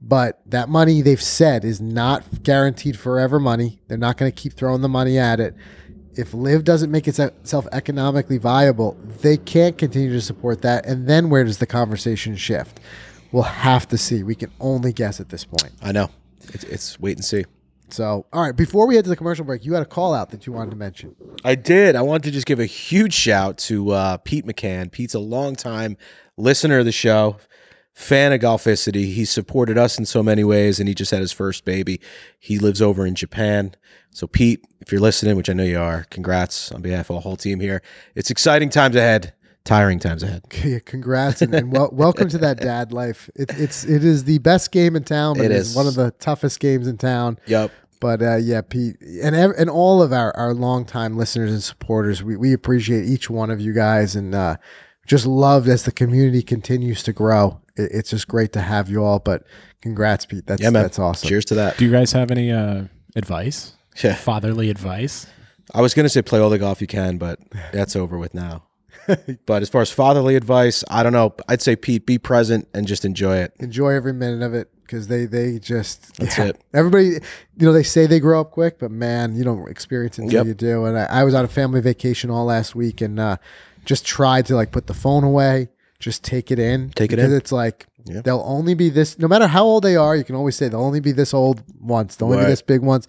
But that money they've said is not guaranteed forever money. They're not going to keep throwing the money at it. If LIV doesn't make itself economically viable, they can't continue to support that. And then where does the conversation shift? We'll have to see. We can only guess at this point. I know. It's, it's wait and see. So, all right, before we head to the commercial break, you had a call out that you wanted to mention. I did. I wanted to just give a huge shout to uh, Pete McCann. Pete's a longtime listener of the show, fan of Golficity. He supported us in so many ways, and he just had his first baby. He lives over in Japan. So, Pete, if you're listening, which I know you are, congrats on behalf of the whole team here. It's exciting times ahead, tiring times ahead. <laughs> Yeah, congrats and, and wel- welcome to that dad life. It, it's it is the best game in town, but It it is. is. one of the toughest games in town. Yep. But uh, yeah, Pete, and ev- and all of our our longtime listeners and supporters, we we appreciate each one of you guys, and uh, just loved as the community continues to grow. It, it's just great to have you all. But congrats, Pete. That's Yeah, man. that's awesome. Cheers to that. Do you guys have any uh, advice? Yeah. Fatherly advice? I was gonna say play all the golf you can, but that's over with now. <laughs> but as far as fatherly advice, I don't know. I'd say Pete, be present and just enjoy it. Enjoy every minute of it because they they just That's yeah. it. Everybody, you know, they say they grow up quick, but man, you don't experience it until Yep. you do. And I, I was on a family vacation all last week and uh, just tried to like put the phone away, just take it in, Take it in. It's like Yeah. they'll only be this. No matter how old they are, you can always say they'll only be this old once. They'll only Right. be this big once.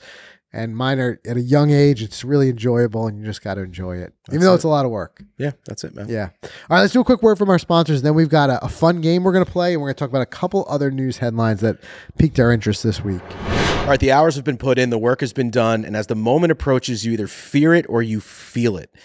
And mine are at a young age. It's really enjoyable, and you just got to enjoy it, even though it. it's a lot of work. Yeah, that's it, man. Yeah. All right, let's do a quick word from our sponsors. Then we've got a, a fun game we're going to play, and we're going to talk about a couple other news headlines that piqued our interest this week. All right, the hours have been put in, the work has been done, and as the moment approaches, you either fear it or you feel it.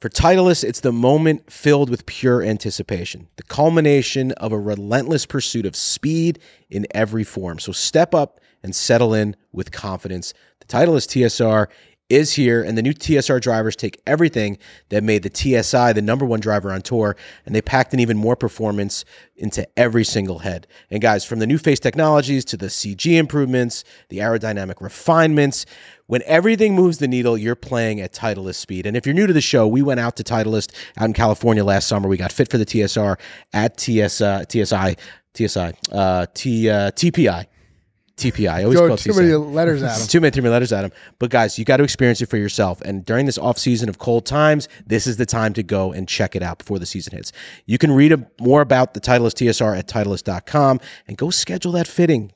For Titleist, it's the moment filled with pure anticipation, the culmination of a relentless pursuit of speed in every form. So step up and settle in with confidence. The Titleist TSR is here, and the new TSR drivers take everything that made the TSI the number one driver on tour, and they packed in even more performance into every single head. And guys, from the new face technologies to the CG improvements, the aerodynamic refinements, when everything moves the needle, you're playing at Titleist speed. And if you're new to the show, we went out to Titleist out in California last summer. We got fit for the TSR at TS, uh, TSI, TSI, uh, T, uh, TPI. TPI. I always call too many letters at <laughs> them. Too many, too many letters at him. But guys, you got to experience it for yourself. And during this off season of cold times, this is the time to go and check it out before the season hits. You can read a, more about the Titleist TSR at Titleist.com and go schedule that fitting.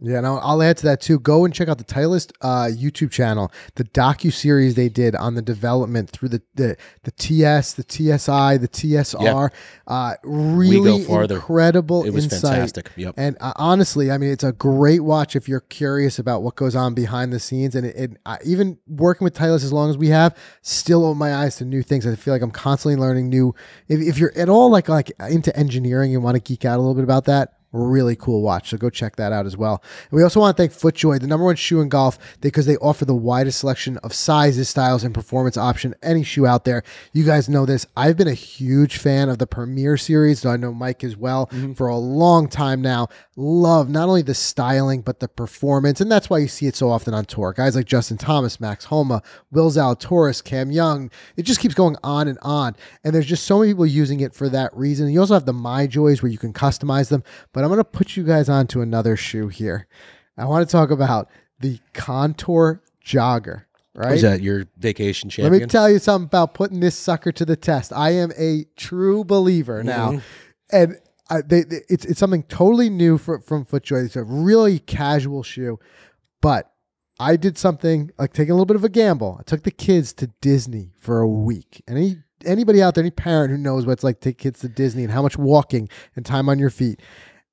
Yeah, and I'll, I'll add to that too. Go and check out the Titleist uh, YouTube channel, the docu series they did on the development through the the, the TS, the TSI, the TSR. Uh, really incredible It was insight. fantastic. Yep. And uh, honestly, I mean, it's a great watch if you're curious about what goes on behind the scenes. And it, it I, even working with Titleist as long as we have, still open my eyes to new things. I feel like I'm constantly learning new. If, if you're at all like like into engineering and want to geek out a little bit about that, really cool watch. So go check that out as well. And we also want to thank FootJoy, the number one shoe in golf, because they offer the widest selection of sizes, styles, and performance option any shoe out there. You guys know this. I've been a huge fan of the Premier series, so I know Mike as well mm-hmm. for a long time now. Love not only the styling but the performance, and that's why you see it so often on tour. Guys like Justin Thomas, Max Homa, Will Zalatoris, Cam Young. It just keeps going on and on. And there's just so many people using it for that reason. You also have the MyJoys where you can customize them. But I'm going to put you guys on to another shoe here. I want to talk about the Contour Jogger. Right? Is that your vacation champion? Let me tell you something about putting this sucker to the test. I am a true believer now, Mm-hmm. and I, they, they- it's it's something totally new for, from FootJoy. It's a really casual shoe, but I did something like taking a little bit of a gamble. I took the kids to Disney for a week. Any anybody out there, any parent who knows what it's like to take kids to Disney and how much walking and time on your feet.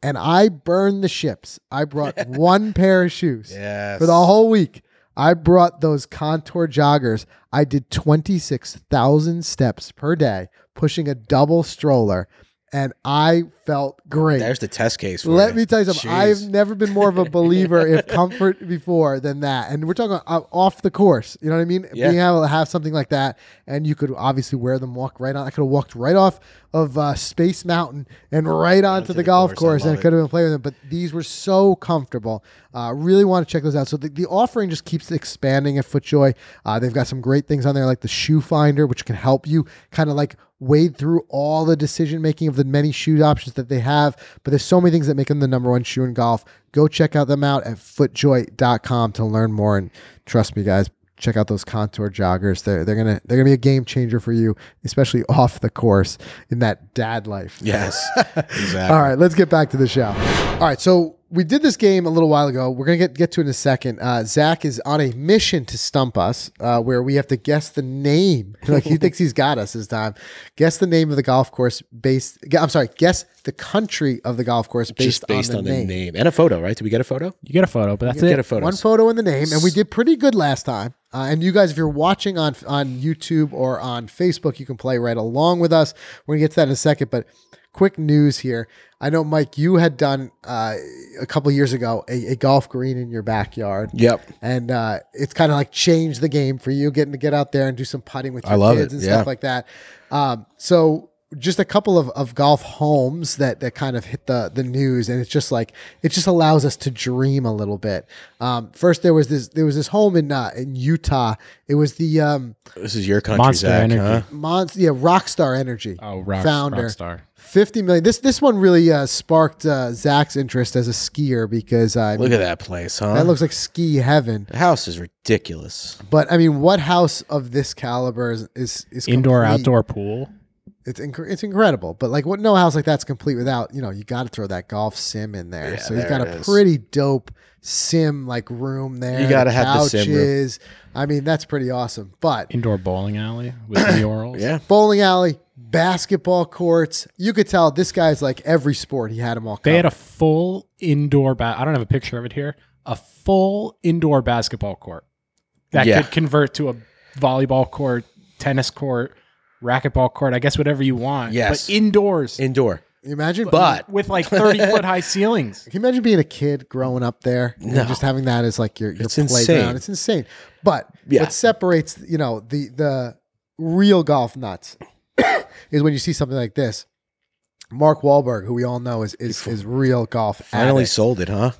And I burned the ships. I brought <laughs> one pair of shoes yes. for the whole week. I brought those contour joggers. I did 26,000 steps per day, pushing a double stroller, and I felt great. There's the test case. For Let you. me tell you something. Jeez. I've never been more of a believer if <laughs> comfort before than that. And we're talking uh, off the course. You know what I mean? Yeah. Being able to have something like that, and you could obviously wear them, walk right on. I could have walked right off of uh, Space Mountain and right onto the, the golf course. I course, and I could have been playing with them. But these were so comfortable. Uh, really want to check those out. So the, the offering just keeps expanding at FootJoy. Uh, they've got some great things on there, like the Shoe Finder, which can help you kind of like wade through all the decision making of the many shoe options that they have. But there's so many things that make them the number one shoe in golf. Go check out them out at footjoy.com to learn more. And trust me, guys, check out those contour joggers. They're they're gonna they're gonna be a game changer for you, especially <laughs> off the course in that dad life. Yes. <laughs> exactly. All right, let's get back to the show. All right, so we did this game a little while ago. We're gonna get get to it in a second. Uh, Zach is on a mission to stump us, uh, where we have to guess the name. <laughs> Like he thinks he's got us this time. Guess the name of the golf course based. I'm sorry. Guess the country of the golf course based, Just based on, on, the, the name. name. and a photo, right? Did we get a photo? You get a photo, but that's Get it. a photo. One photo in the name, and we did pretty good last time. Uh, and you guys, if you're watching on on YouTube or on Facebook, you can play right along with us. We're gonna get to that in a second, but quick news here. I know, Mike, you had done uh, a couple years ago a, a golf green in your backyard. Yep. and uh, it's kind of like changed the game for you, getting to get out there and do some putting with your I love kids it, and yeah. stuff like that. Um, so just a couple of, of golf homes that that kind of hit the the news, and it's just like it just allows us to dream a little bit. Um, first, there was this there was this home in uh, in Utah. It was the um, This is your country, Monster Zach, Energy. huh? Monst- yeah Rockstar Energy. Oh, rock, Founder. Rockstar. 50 million. This this one really uh, sparked uh, Zach's interest as a skier because uh, Look at that place, huh? that looks like ski heaven. the house is ridiculous. But I mean, what house of this caliber is is, is Indoor, complete? outdoor pool. It's inc- it's incredible. But like, what no house like that's complete without you know you got to throw that golf sim in there. Yeah, so he's there got a is. pretty dope sim like room there. You gotta have the sim room. couches. I mean, that's pretty awesome. But Indoor bowling alley with murals. <coughs> Yeah. bowling alley, basketball courts. You could tell this guy's like every sport. He had them all. They had a full indoor. Ba- I don't have a picture of it here. A full indoor basketball court that Yeah. could convert to a volleyball court, tennis court, racquetball court. I guess whatever you want. Yes. but indoors Indoor. You imagine, But with like thirty foot high <laughs> ceilings. Can you imagine being a kid growing up there and No. just having that as like your, your It's playground? insane. It's insane. But Yeah. what separates, you know, the the real golf nuts <coughs> is when you see something like this. Mark Wahlberg, who we all know is is, is real golf. Finally addict, sold it, huh?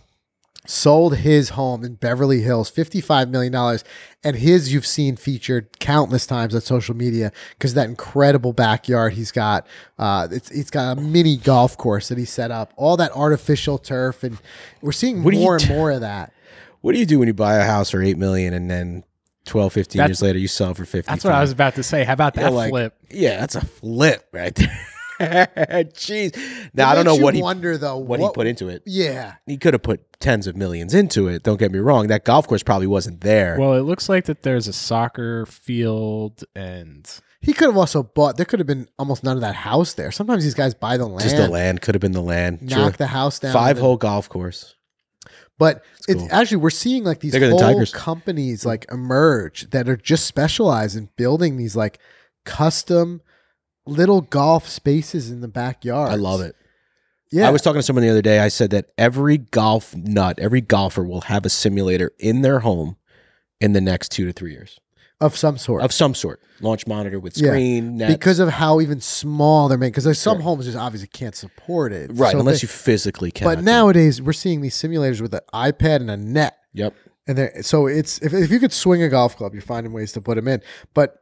Sold his home in Beverly Hills, $55 million. And his you've seen featured countless times on social media because that incredible backyard he's got. Uh, it's, it's got a mini golf course that he set up, all that artificial turf. And we're seeing What do you more and more of that. What do you do when you buy a house for 8 million and then 12, 15 That's- years later you sell for 50? That's what I was about to say. How about that You're like, flip? Yeah, that's a flip right there. <laughs> Jeez. Now, It I don't know what he wonder though. what, he put into it. Yeah. He could have put tens of millions into it. Don't get me wrong. That golf course probably wasn't there. Well, it looks like that there's a soccer field and He could have also bought, there could have been almost none of that house there. Sometimes these guys buy the land, Just the land could have been the land. knock True. the house down. Five and- hole golf course. But it's cool. actually we're seeing like these Bigger whole companies like emerge that are just specialized in building these like custom little golf spaces in the backyard. I love it. Yeah, I was talking to someone the other day. I said that every golf nut, every golfer will have a simulator in their home in the next two to three years of some sort of some sort. Launch monitor with Yeah, screen, nets. because of how even small they're made. Because there's some homes just obviously can't support it, right, So unless they- you physically can. But nowadays we're seeing these simulators with an iPad and a net. yep. And there, so it's if, if you could swing a golf club, you're finding ways to put them in. But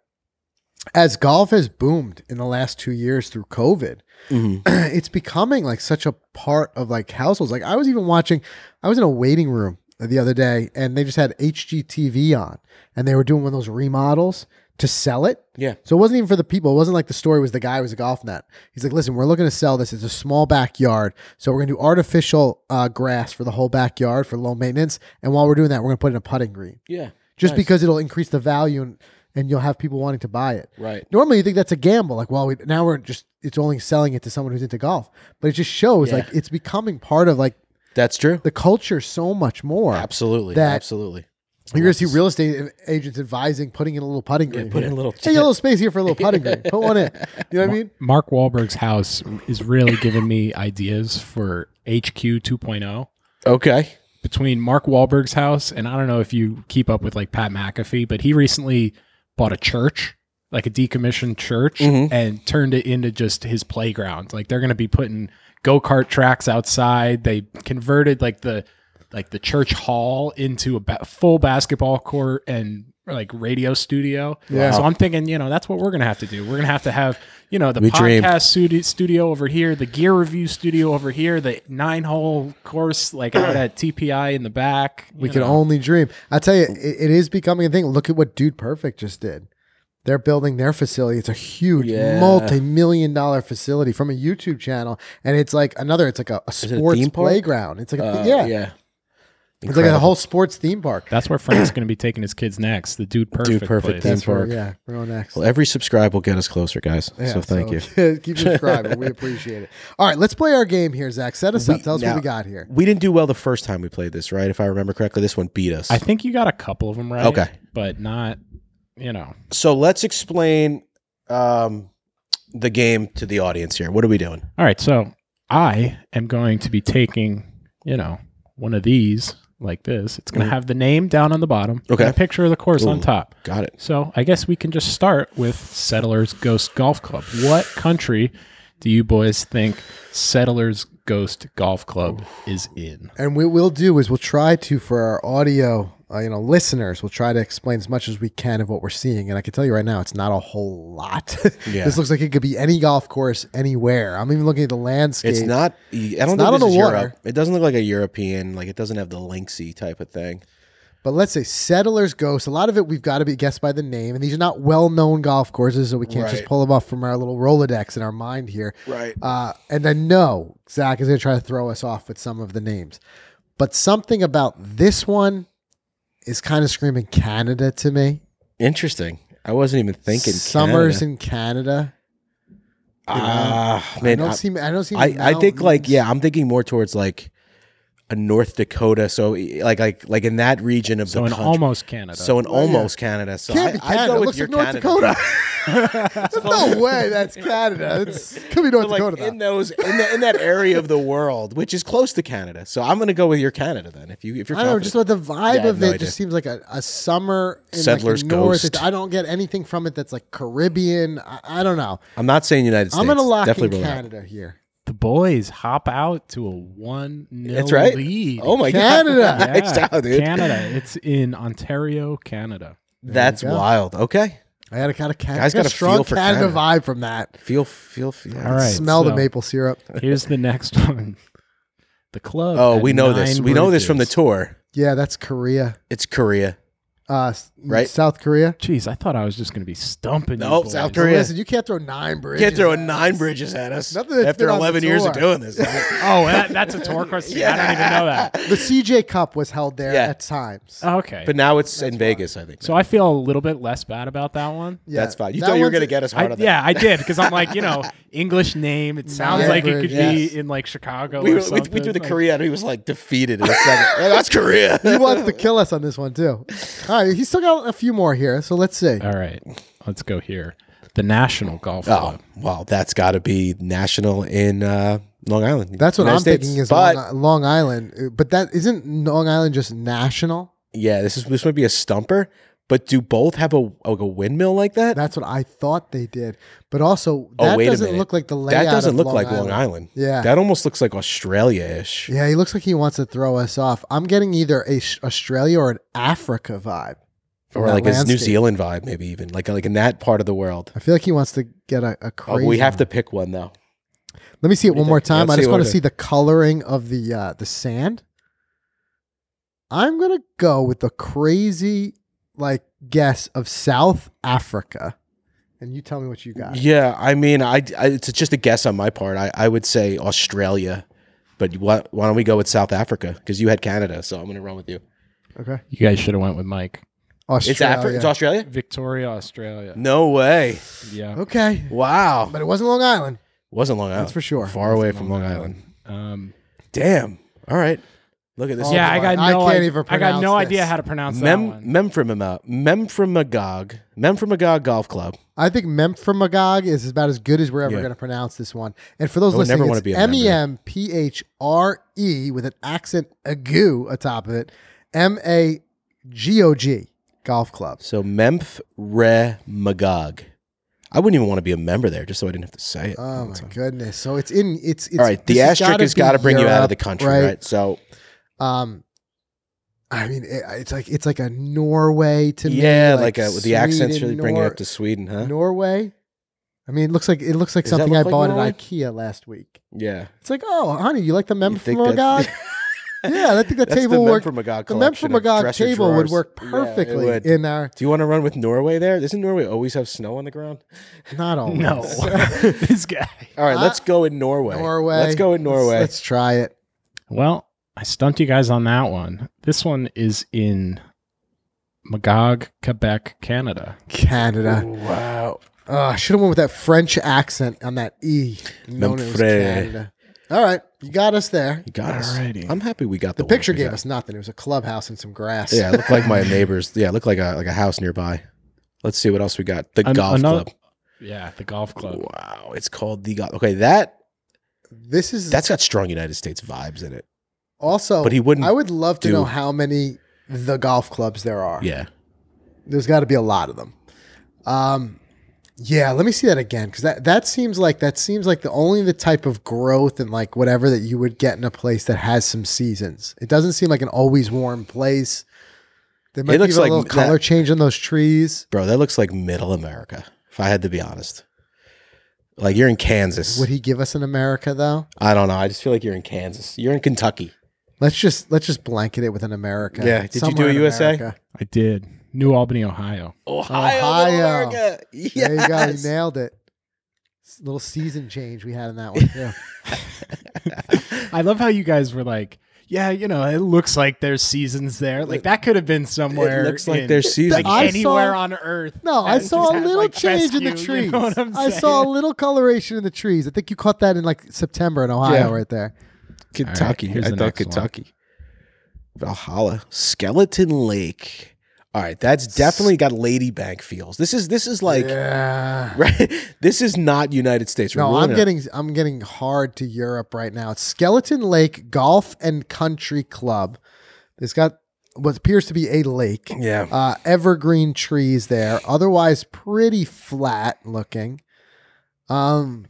as golf has boomed in the last two years through COVID, Mhm. <clears throat> it's becoming like such a part of like households. Like I was even watching, I was in a waiting room the other day, and they just had HGTV on, and they were doing one of those remodels to sell it. Yeah. So it wasn't even for the people. It wasn't like the story was the guy was a golf net. He's like, listen, we're looking to sell this. It's a small backyard. So we're going to do artificial uh, grass for the whole backyard for low maintenance. And while we're doing that, we're going to put in a putting green Yeah. just Nice. because it'll increase the value and, and you'll have people wanting to buy it. Right. Normally you think that's a gamble. Like, well, we, now we're just, it's only selling it to someone who's into golf. But it just shows Yeah. like it's becoming part of like That's true. the culture so much more. Absolutely. That- Absolutely. You're going to see real estate agents advising putting in a little putting green. put in a little- <laughs> Hey, a little <laughs> space here for a little putting green. Put one in. You know what I mean? Mark Wahlberg's house is really giving me ideas for HQ 2.0. Okay. Between Mark Wahlberg's house and I don't know if you keep up with like Pat McAfee, but he recently bought a church, like a decommissioned church, Mhm. and turned it into just his playground. Like they're going to be putting go kart tracks outside. They converted like the like the church hall into a ba- full basketball court and like radio studio. Yeah. So I'm thinking, you know, that's what we're gonna have to do. We're gonna have to have, you know, the We podcast studio, studio over here, the gear review studio over here, the nine hole course like out at TPI in the back. We you can only dream. I tell you, it, it is becoming a thing. Look at what Dude Perfect just did. They're building their facility. It's a huge, Yeah. multi-million dollar facility from a YouTube channel, and it's like another. It's like a, a it a sports playground. It's like a, Uh, yeah, Yeah. It's like a whole sports theme park. That's where Frank's <clears throat> gonna be taking his kids next. The dude perfect. Dude Perfect place. theme That's where, park. yeah, we're on next. Well, every subscribe will get us closer, guys. Yeah, so thank you. <laughs> you. keep subscribing. we appreciate it. All right, let's play our game here, Zach. Set us We- up. Tell us now- what we got here. We didn't do well the first time we played this, right? If I remember correctly, this one beat us. I think you got a couple of them right. Okay. but not, you know. so let's explain um, the game to the audience here. What are we doing? All right, so I am going to be taking, you know, one of these like this. It's going to Mhm. have the name down on the bottom, Okay. and a picture of the course on top. Got it. So I guess we can just start with Settlers Ghost Golf Club. What country do you boys think Settlers Ghost Golf Club is in? And what we'll do is we'll try to for our audio, uh, you know, listeners, we'll try to explain as much as we can of what we're seeing. And I can tell you right now, it's not a whole lot. <laughs> Yeah. this looks like it could be any golf course anywhere. I'm even looking at the landscape. It's not. I don't think not on this the is water. Europe. It doesn't look like a European. Like it doesn't have the linksy type of thing. But let's say Settlers Ghost. A lot of it we've got to be guessed by the name, and these are not well-known golf courses, so we can't just pull them off from our little Rolodex in our mind here. Right. Uh, and I know Zach is going to try to throw us off with some of the names, but something about this one is kind of screaming Canada to me. Interesting. I wasn't even thinking Summers Canada. in Canada. Ah, I man. don't I, see. I don't see. I, I think like yeah, I'm thinking more towards like a North Dakota. So like like like in that region of So the in country. almost Canada. so in Well, yeah. almost Canada. So Can't I, be I'd Canada. go It with looks your like North Canada. Dakota. <laughs> <laughs> There's no way that's Canada. It's could be North like Dakota. though. in those in, the, in that area of the world, which is close to Canada. So I'm gonna go with your Canada then. If you if you're I don't know, just about the vibe Yeah, of no it idea. just seems like a, a summer in Settlers like north. Ghost. I don't get anything from it that's like Caribbean. I, I don't know. I'm not saying United States. I'm gonna lock Definitely in rule it out. Canada here. The boys hop out to a one nil That's right. lead. Oh my Canada. god! <laughs> Nice Yeah, job. Canada. It's in Ontario, Canada. That's There you go. wild. Okay, I got a kind of Canada. Guys got got a a strong feel for Canada, Canada. vibe from that. feel feel feel. All right. Smell the maple syrup. <laughs> Here's the next one. The club. Oh, we know this. Nine We know this from the tour. Yeah, that's Korea. It's Korea. Uh, Right. South Korea. Jeez, I thought I was just going to be stumping. you Nope, boys. South Korea. listen, you can't throw nine bridges. Can't throw at nine us. bridges at us Nothing that's after been on the 11 years of tour. doing this. <laughs> Oh, that, that's a tour course. I don't even know that. The CJ Cup was held there Yeah. at times. Okay. But now it's in Vegas, I think. so I feel a little bit less bad about that one. Yeah, That's fine. You that thought you were one's- going to get us I, hard on that. yeah, I did because I'm like, you know, <laughs> English name. It sounds Nine like it could Bridges. be in like Chicago. We, or were, we, something. we threw the Like- Korea and he was like defeated in a second. <laughs> Yeah, that's Korea. He wants to kill us on this one too. All right, he's still got a few more here, so let's see. All right, let's go here. The National Golf Oh, Club. well, that's got to be national in uh, Long Island. That's what United I'm States. thinking is But Long, Long Island, but that isn't Long Island just national. yeah, this is this might be a stumper. But do both have a like a windmill like that? That's what I thought they did, but also Oh, that wait doesn't minute. look like the layout. that doesn't look Long like Island. Long Island. Yeah. that almost looks like Australia-ish. Yeah, he looks like he wants to throw us off. I'm getting either a Sh- Australia or an Africa vibe, or like a New. Zealand vibe, maybe even like like in that part of the world. I feel like he wants to get a, a Oh, crazy. but we have to pick one though. Let me see it one more time. Let's I just want to see the coloring of the uh, the sand. I'm gonna go with the crazy like guess of South Africa, and you tell me what you got. Yeah, I mean, I, I it's just a guess on my part. I, I would say Australia, but why, why don't we go with South Africa? Because you had Canada, so I'm going to run with you. Okay, You guys should have went with Mike. Australia. It's Africa. It's Australia. Victoria, Australia. No way! Yeah. Okay, Wow, but it wasn't Long Island. It wasn't Long Island. That's for sure. Far away from Long Island. Um, Damn. All right. Look at this. Oh, yeah, I boy. got I no. can't I, even I got no pronounce idea this. how to pronounce that Mem one. Memphremagog Memphremagog Memphremagog Golf Club. I think Memphremagog is about as good as we're ever Yeah. going to pronounce this one. And for those I would never listening, wanna it's be a M E. M P H R E with an accent agu atop of it. M A G O G Golf Club. So Memphremagog. I wouldn't even want to be a member there, just so I didn't have to say it. Oh my So- goodness! So it's in it's. it's All right, the this has asterisk gotta has got to bring you out of the Europe, country, right? So Um, I mean, it, it's like it's like a Norway to me. yeah, like, a, with the accents Sweden, really bring it up to Sweden, huh? Norway. I mean, it looks like it looks like Does something look I like bought Norway? at IKEA last week. Yeah. It's like, oh, honey, you like the You think that- Memphremagog? <laughs> <laughs> yeah, I think the That's table the would work. Memphremagog The collection of Memphremagog dresser table would drawers. work Yeah, perfectly would. in our. Do you want to run with Norway there? Doesn't Norway always have snow on the ground? Not <laughs> always. No, this guy. All right, Uh, let's go in Norway. Norway. Let's go in Norway. Let's, let's try it. Well, I stumped you guys on that one. This one is in Magog, Quebec, Canada. Canada. wow. Oh, I should have went with that French accent on that E. known as Canada. All right, you got us there. You got us. Alrighty. I'm happy we got the, The picture gave got. us nothing. It was a clubhouse and some grass. Yeah, it looked like my <laughs> neighbors. Yeah, it looked like a like a house nearby. Let's see what else we got. The An- golf another- club. Yeah, the golf club. Wow, it's called the. golf. Okay, that This is that's got strong United States vibes in it. Also. but he wouldn't I would love to do- know how many the golf clubs there are. Yeah, There's got to be a lot of them. Um, yeah, let me see that again because that that seems like that seems like the only the type of growth and like whatever that you would get in a place that has some seasons. It doesn't seem like an always warm place. There might It be looks a like little that- color change on those trees. bro, that looks like Middle America. If I had to be honest, like you're in Kansas. Would he give us an America though? I don't know. I just feel like you're in Kansas. You're in Kentucky. Let's just let's just blanket it with an America. Yeah, did you do a in USA? America. I did. New Albany, Ohio. Ohio, Ohio. Middle America. Yes. There you go. You nailed it. S- Little season change we had in that one too. <laughs> I love how you guys were like, yeah, you know, it looks like there's seasons there. Like that could have been somewhere. It looks like in- there's seasons. like I anywhere saw- on Earth. No, I that saw just a had, little like, change in the fescue, trees. You know what I'm I saw a little coloration in the trees. I think you caught that in like September in Ohio, Yeah. right there. Kentucky. here's I thought next one. Kentucky. Valhalla. Skeleton Lake. All right, that's definitely got Ladybank feels. This is this is like yeah. <laughs> right. This is not United States. We're No, I'm getting I'm getting hard to Europe right now. It's Skeleton Lake Golf and Country Club. It's got what appears to be a lake. yeah. Uh, evergreen trees there. Otherwise, pretty flat looking. Um,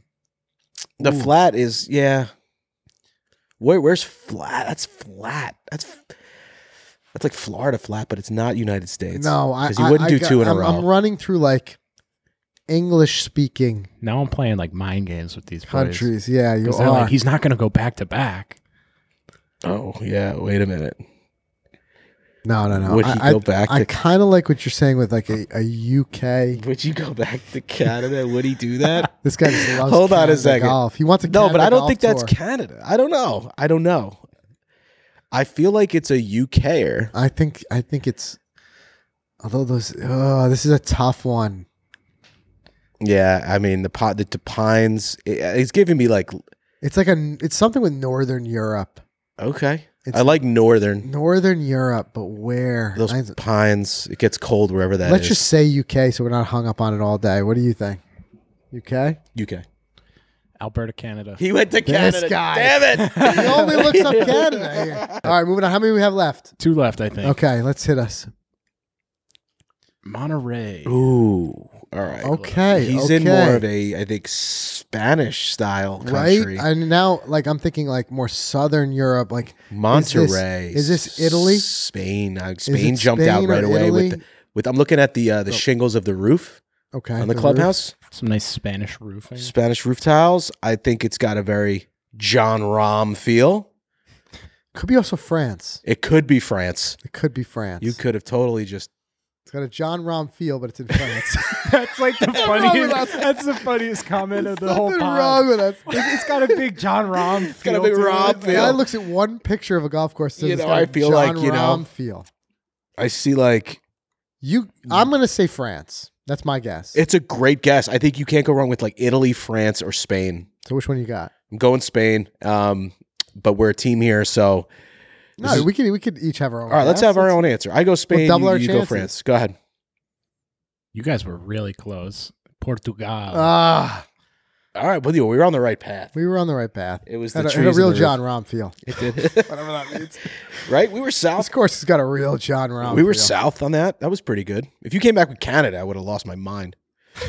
The Ooh. flat is yeah. Where where's flat? That's flat. That's that's like Florida flat, but it's not United States. no, I 'Cause you I- wouldn't I do got- two in a I'm, row. I'm running through like English speaking Now I'm playing like mind games with these boys. countries. Yeah, you 'Cause they're are. like, he's not going to go back to back. Oh yeah. Wait a minute. No, no, no. Would he I, go back I, to- I kind of like what you're saying with like a, a UK. Would you go back to Canada? Would he do that? <laughs> This guy just loves Hold on a Canada second. golf. He wants a no, but I don't think that's. Canada. I don't know. I don't know. I feel like it's a UKer. I think I think it's. Although those, oh, this is a tough one. Yeah, I mean the pot, the, the pines. It, it's giving me like It's like a, it's something with Northern Europe. okay. It's I like northern. Northern Europe, but where? Those I- pines. It gets cold wherever that is. let's just say UK, so we're not hung up on it all day. What do you think? UK? UK. Alberta, Canada. He went to This Canada. guy. Damn it! <laughs> He only looks up Canada. Here. <laughs> All right, moving on. How many we have left? Two left, I think. Okay, let's hit us. Monterey. Ooh. All right. Okay, He's in more of a, I think, Spanish style country. Right? And now, like, I'm thinking like more Southern Europe. Like, Monterey. is this Italy? Spain. Uh, Spain jumped out Spain or right away Italy? with the, with. I'm looking at the uh, the Oh. shingles of the roof okay, on the roof. clubhouse. Some nice Spanish roofing. Spanish roof tiles. I think it's got a very Jon Rahm feel. Could be also France. It could be France. It could be France. You could have totally just. It's got a Jon Rahm feel, but it's in France. <laughs> That's like the <laughs> Nothing wrong with funniest. That's the funniest comment of the whole Nothing pod. wrong with us. It's- it's got a big Jon Rahm. <laughs> It's got a big Rahm The feel. guy looks at one picture of a golf course. Says You it's know, got a I feel John like, you know- Rahm feel. I see like You, I'm gonna say France. That's my guess. it's a great guess. I think you can't go wrong with like Italy, France, or Spain. so which one you got? I'm going Spain. Um, but we're a team here, so No, is- we could we could each have our own. all right. Let's have our own answer. I go Spain. double you, our you go. France. Go ahead. You guys were really close. Portugal. Ah, All right, well, you we were on the right path. we were on the right path. It was the Had a, trees had a real the. Jon Rahm feel. It did. <laughs> Whatever that means. <laughs> right? We were south. This course has got a real Jon Rahm. we were feel. south on that. That was pretty good. If you came back with Canada, I would have lost my mind.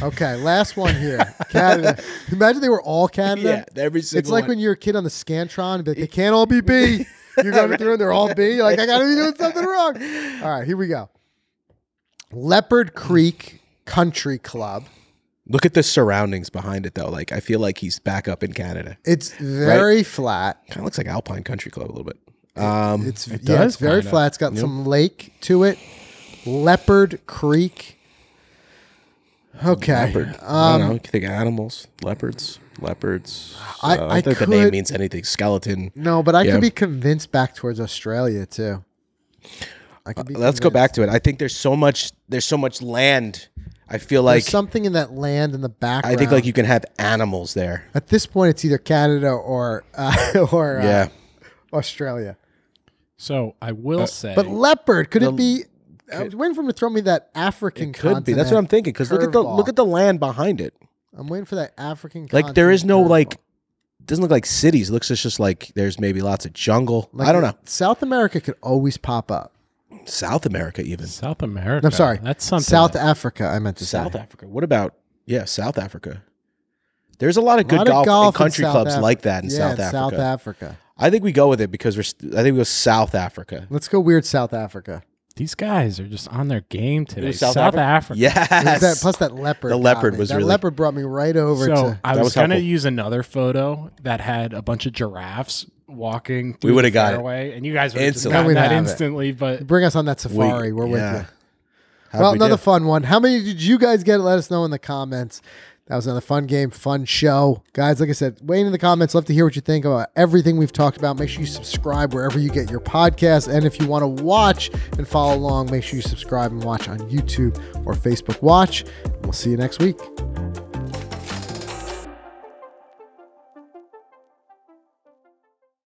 Okay, last one here. Canada. <laughs> Imagine they were all Canada. Yeah, every single It's like one. when you're a kid on the Scantron, and be like, they can't all be B. You're going through and they're all B. You're like, I gotta be doing something wrong. All right, here we go. Leopard Creek Country Club. Look at the surroundings behind it, though. Like I feel like he's back up in Canada. It's very flat. Kind of looks like Alpine Country Club a little bit. Um, It's it yeah, it's very flat. It's got some lake to it. Leopard Creek. Okay. leopard. I Um, don't know. You can think of animals, leopards, leopards. I- Uh, I think the name means anything. Skeleton. No, but I Yeah. could be convinced back towards Australia too. I could be. Let's go back to it. I think there's so much. There's so much land. I feel like There's something in that land in the background. I think like you can have animals there. At this point, it's either Canada or uh, <laughs> or uh, Yeah. Australia. So I will say, Uh, But leopard could The- it be? I was uh, waiting for him to throw me that African. It could be. That's what I'm thinking. Because look at the curveball. look at the land behind it. I'm waiting for that African. Country. Like there is no continental like, doesn't look like cities. It looks just, just like there's maybe lots of jungle. Like, I don't know. South America could always pop up. South America even. South America. I'm sorry. That's something. South Africa, I meant to South say. Africa. What about yeah, South Africa? There's a lot of good Lot of golf, golf and country South clubs Af- like that in yeah, South Africa. South Africa. I think we go with it because we're. St- I think we go South Africa. Let's go weird South Africa. These guys are just on their game today. South, South Afri- Africa. It was Yes. that, plus that leopard. The leopard me. was that really- leopard brought me right over So to. I was, was gonna use another photo that had a bunch of giraffes walking. Through We would've the got it. and you guys would have just Instantly. gotten that have it. instantly. But Bring us on that We- safari. We, are with yeah. you. How'd well, we another do? fun one. How many did you guys get? Let us know in the comments. That was another fun game, fun show. Guys, like I said, wait in the comments. Love to hear what you think about everything we've talked about. Make sure you subscribe wherever you get your podcast. And if you want to watch and follow along, make sure you subscribe and watch on YouTube or Facebook Watch. We'll see you next week.